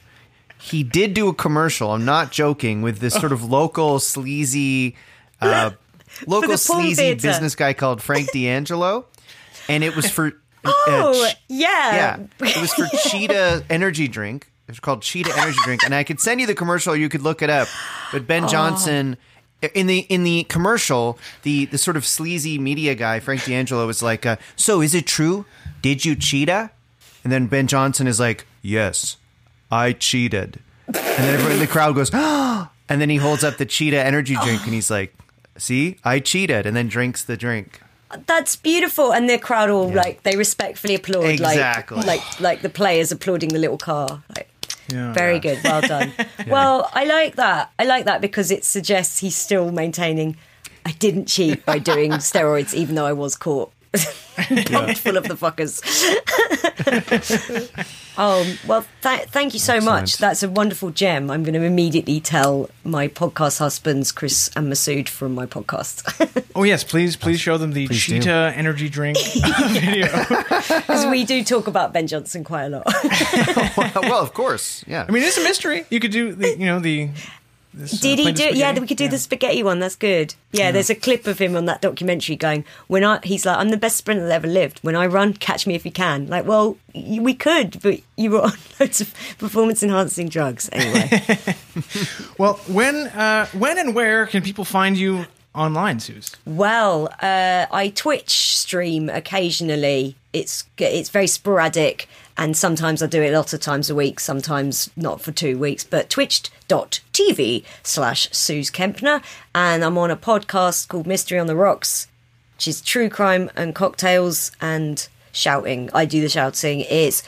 he did do a commercial. I'm not joking with this sort of local sleazy, uh, local sleazy theater. business guy called Frank D'Angelo. And it was for. Oh uh, Ch- yeah. yeah. It was for Cheetah Energy Drink. It was called Cheetah Energy Drink. And I could send you the commercial, you could look it up. But Ben Johnson. In the in the commercial, the, the sort of sleazy media guy Frank D'Angelo was like, uh, "So is it true? Did you cheetah?" And then Ben Johnson is like, "Yes, I cheated." And then everyone in the crowd goes, "Ah!" And then he holds up the cheetah energy drink and he's like, "See, I cheated." And then drinks the drink. That's beautiful, and the crowd all like they respectfully applaud, Exactly. like like like the players applauding the little car. Like, Yeah. very good, well done. Well, I like that. I like that because it suggests he's still maintaining. I didn't cheat by doing steroids, even though I was caught. Pumped full of the fuckers. oh well, th- thank you so much. That's a wonderful gem. I'm going to immediately tell my podcast husbands, Chris and Masood, from my podcast. Oh yes, please, please show them the Please do. cheetah energy drink video. Because we do talk about Ben Johnson quite a lot. well, of course, yeah. I mean, it's a mystery. You could do the, you know, the. This, uh, Did he do? Yeah, we could do Yeah. the spaghetti one. That's good. Yeah, there's a clip of him on that documentary going, "When I," he's like, "I'm the best sprinter that ever lived. When I run, catch me if you can." Like, well, y- we could, but you were on loads of performance enhancing drugs anyway. Well, when, uh, when and where can people find you online, Sooz? well, uh, I Twitch stream occasionally. It's it's very sporadic, and sometimes I do it a lot of times a week. Sometimes not for two weeks. But twitch.tv slash Sooz Kempner, and I'm on a podcast called Mystery on the Rocks. which is true crime and cocktails and shouting. I do the shouting. It's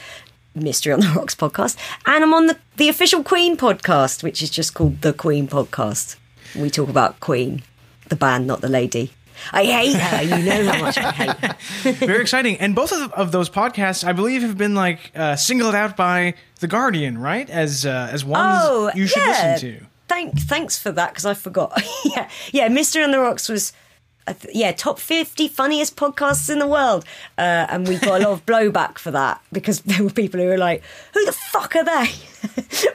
Mystery on the Rocks podcast. And I'm on the, the official Queen podcast, which is just called The Queen Podcast. We talk about Queen, the band, not the lady. I hate her. You know how much I hate her. Very exciting. And both of, of those podcasts, I believe, have been like uh, singled out by the Guardian, right? As uh, as ones Oh, you should yeah. listen to. Thank, thanks for that because I forgot. yeah, yeah. Mystery on the Rocks was, th- yeah, top fifty funniest podcasts in the world, uh, and we got a lot of blowback for that because there were people who were like, "Who the fuck are they?"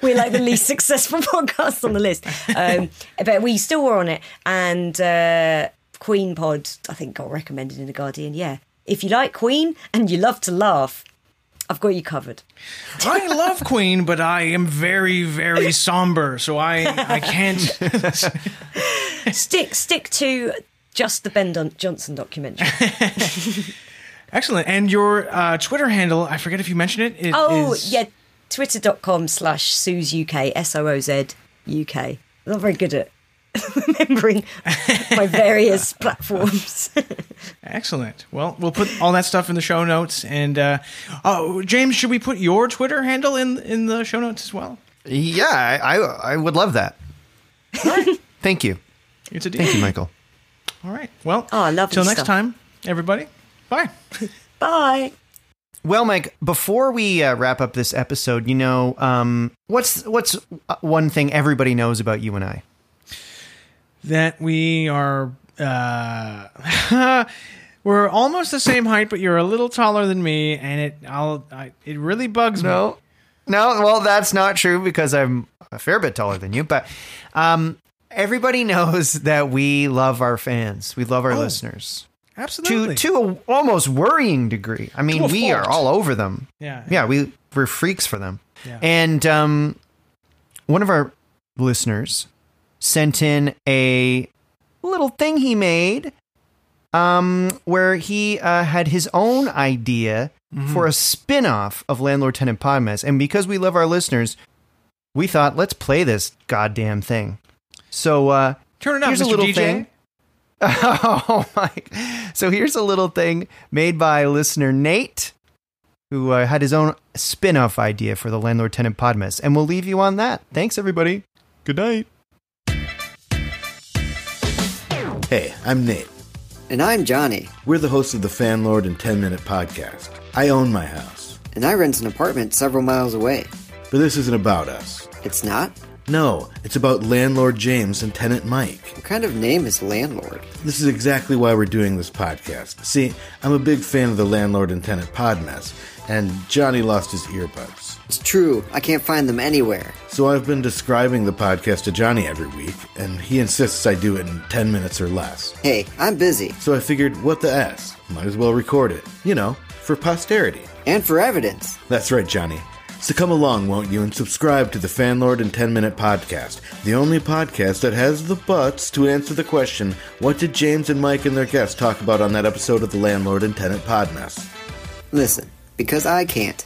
we're like the least successful podcast on the list, um, but we still were on it. And uh, Queen Pod, I think, got recommended in the Guardian. Yeah, if you like Queen and you love to laugh, I've got you covered. I love Queen, but I am very, very somber, so I I can't. Stick, stick to just the Ben Don- Johnson documentary. Excellent. And your uh, Twitter handle, I forget if you mentioned it. it Oh, is- yeah. Twitter.com slash Sooz UK, S O O Z UK. I'm not very good at remembering my various platforms. Excellent. Well, we'll put all that stuff in the show notes. And uh, oh, James, should we put your Twitter handle in in the show notes as well? Yeah, I, I, I would love that. Thank you. It's a deal. Thank you, Michael. All right. Well, Oh, lovely Till next stuff. time, everybody. Bye. Bye. Well, Mike, before we uh, wrap up this episode, you know, um, what's what's uh, one thing everybody knows about you and I? That we are uh we're almost the same height but you're a little taller than me and it I'll I, it really bugs me. No, no. Well, that's not true because I'm a fair bit taller than you. But um, everybody knows that we love our fans. We love our Oh, listeners Absolutely. to to a almost worrying degree. I mean, we are all over them. Yeah. yeah. We we're freaks for them. Yeah. And um, one of our listeners sent in a little thing he made um, where he uh, had his own idea Mm-hmm. for a spin-off of Landlord Tenant Podmess. And because we love our listeners, we thought let's play this goddamn thing. So uh, Turn it up, here's a little DJ. thing. Oh my! So here's a little thing made by listener Nate, who uh, had his own spin-off idea for the landlord tenant Podmess, and we'll leave you on that. Thanks, everybody. Good night. Hey, I'm Nate. And I'm Johnny, We're the hosts of the Fanlord and 10 Minute Podcast. I own my house, and I rent an apartment several miles away. but this isn't about us. It's not? No, it's about landlord James and tenant Mike. What kind of name is landlord? This is exactly why we're doing this podcast. See, I'm a big fan of the landlord and tenant podmess, and Johnny lost his earbuds. It's true, I can't find them anywhere. So I've been describing the podcast to Johnny every week, and he insists I do it in 10 minutes or less. Hey, I'm busy. So I figured, what the S? Might as well record it. You know, for posterity. And for evidence. That's right, Johnny. So come along, won't you, and subscribe to the Fanlord and 10 Minute Podcast, the only podcast that has the butts to answer the question what did James and Mike and their guests talk about on that episode of the Landlord and Tenant Podmess? Listen, because I can't.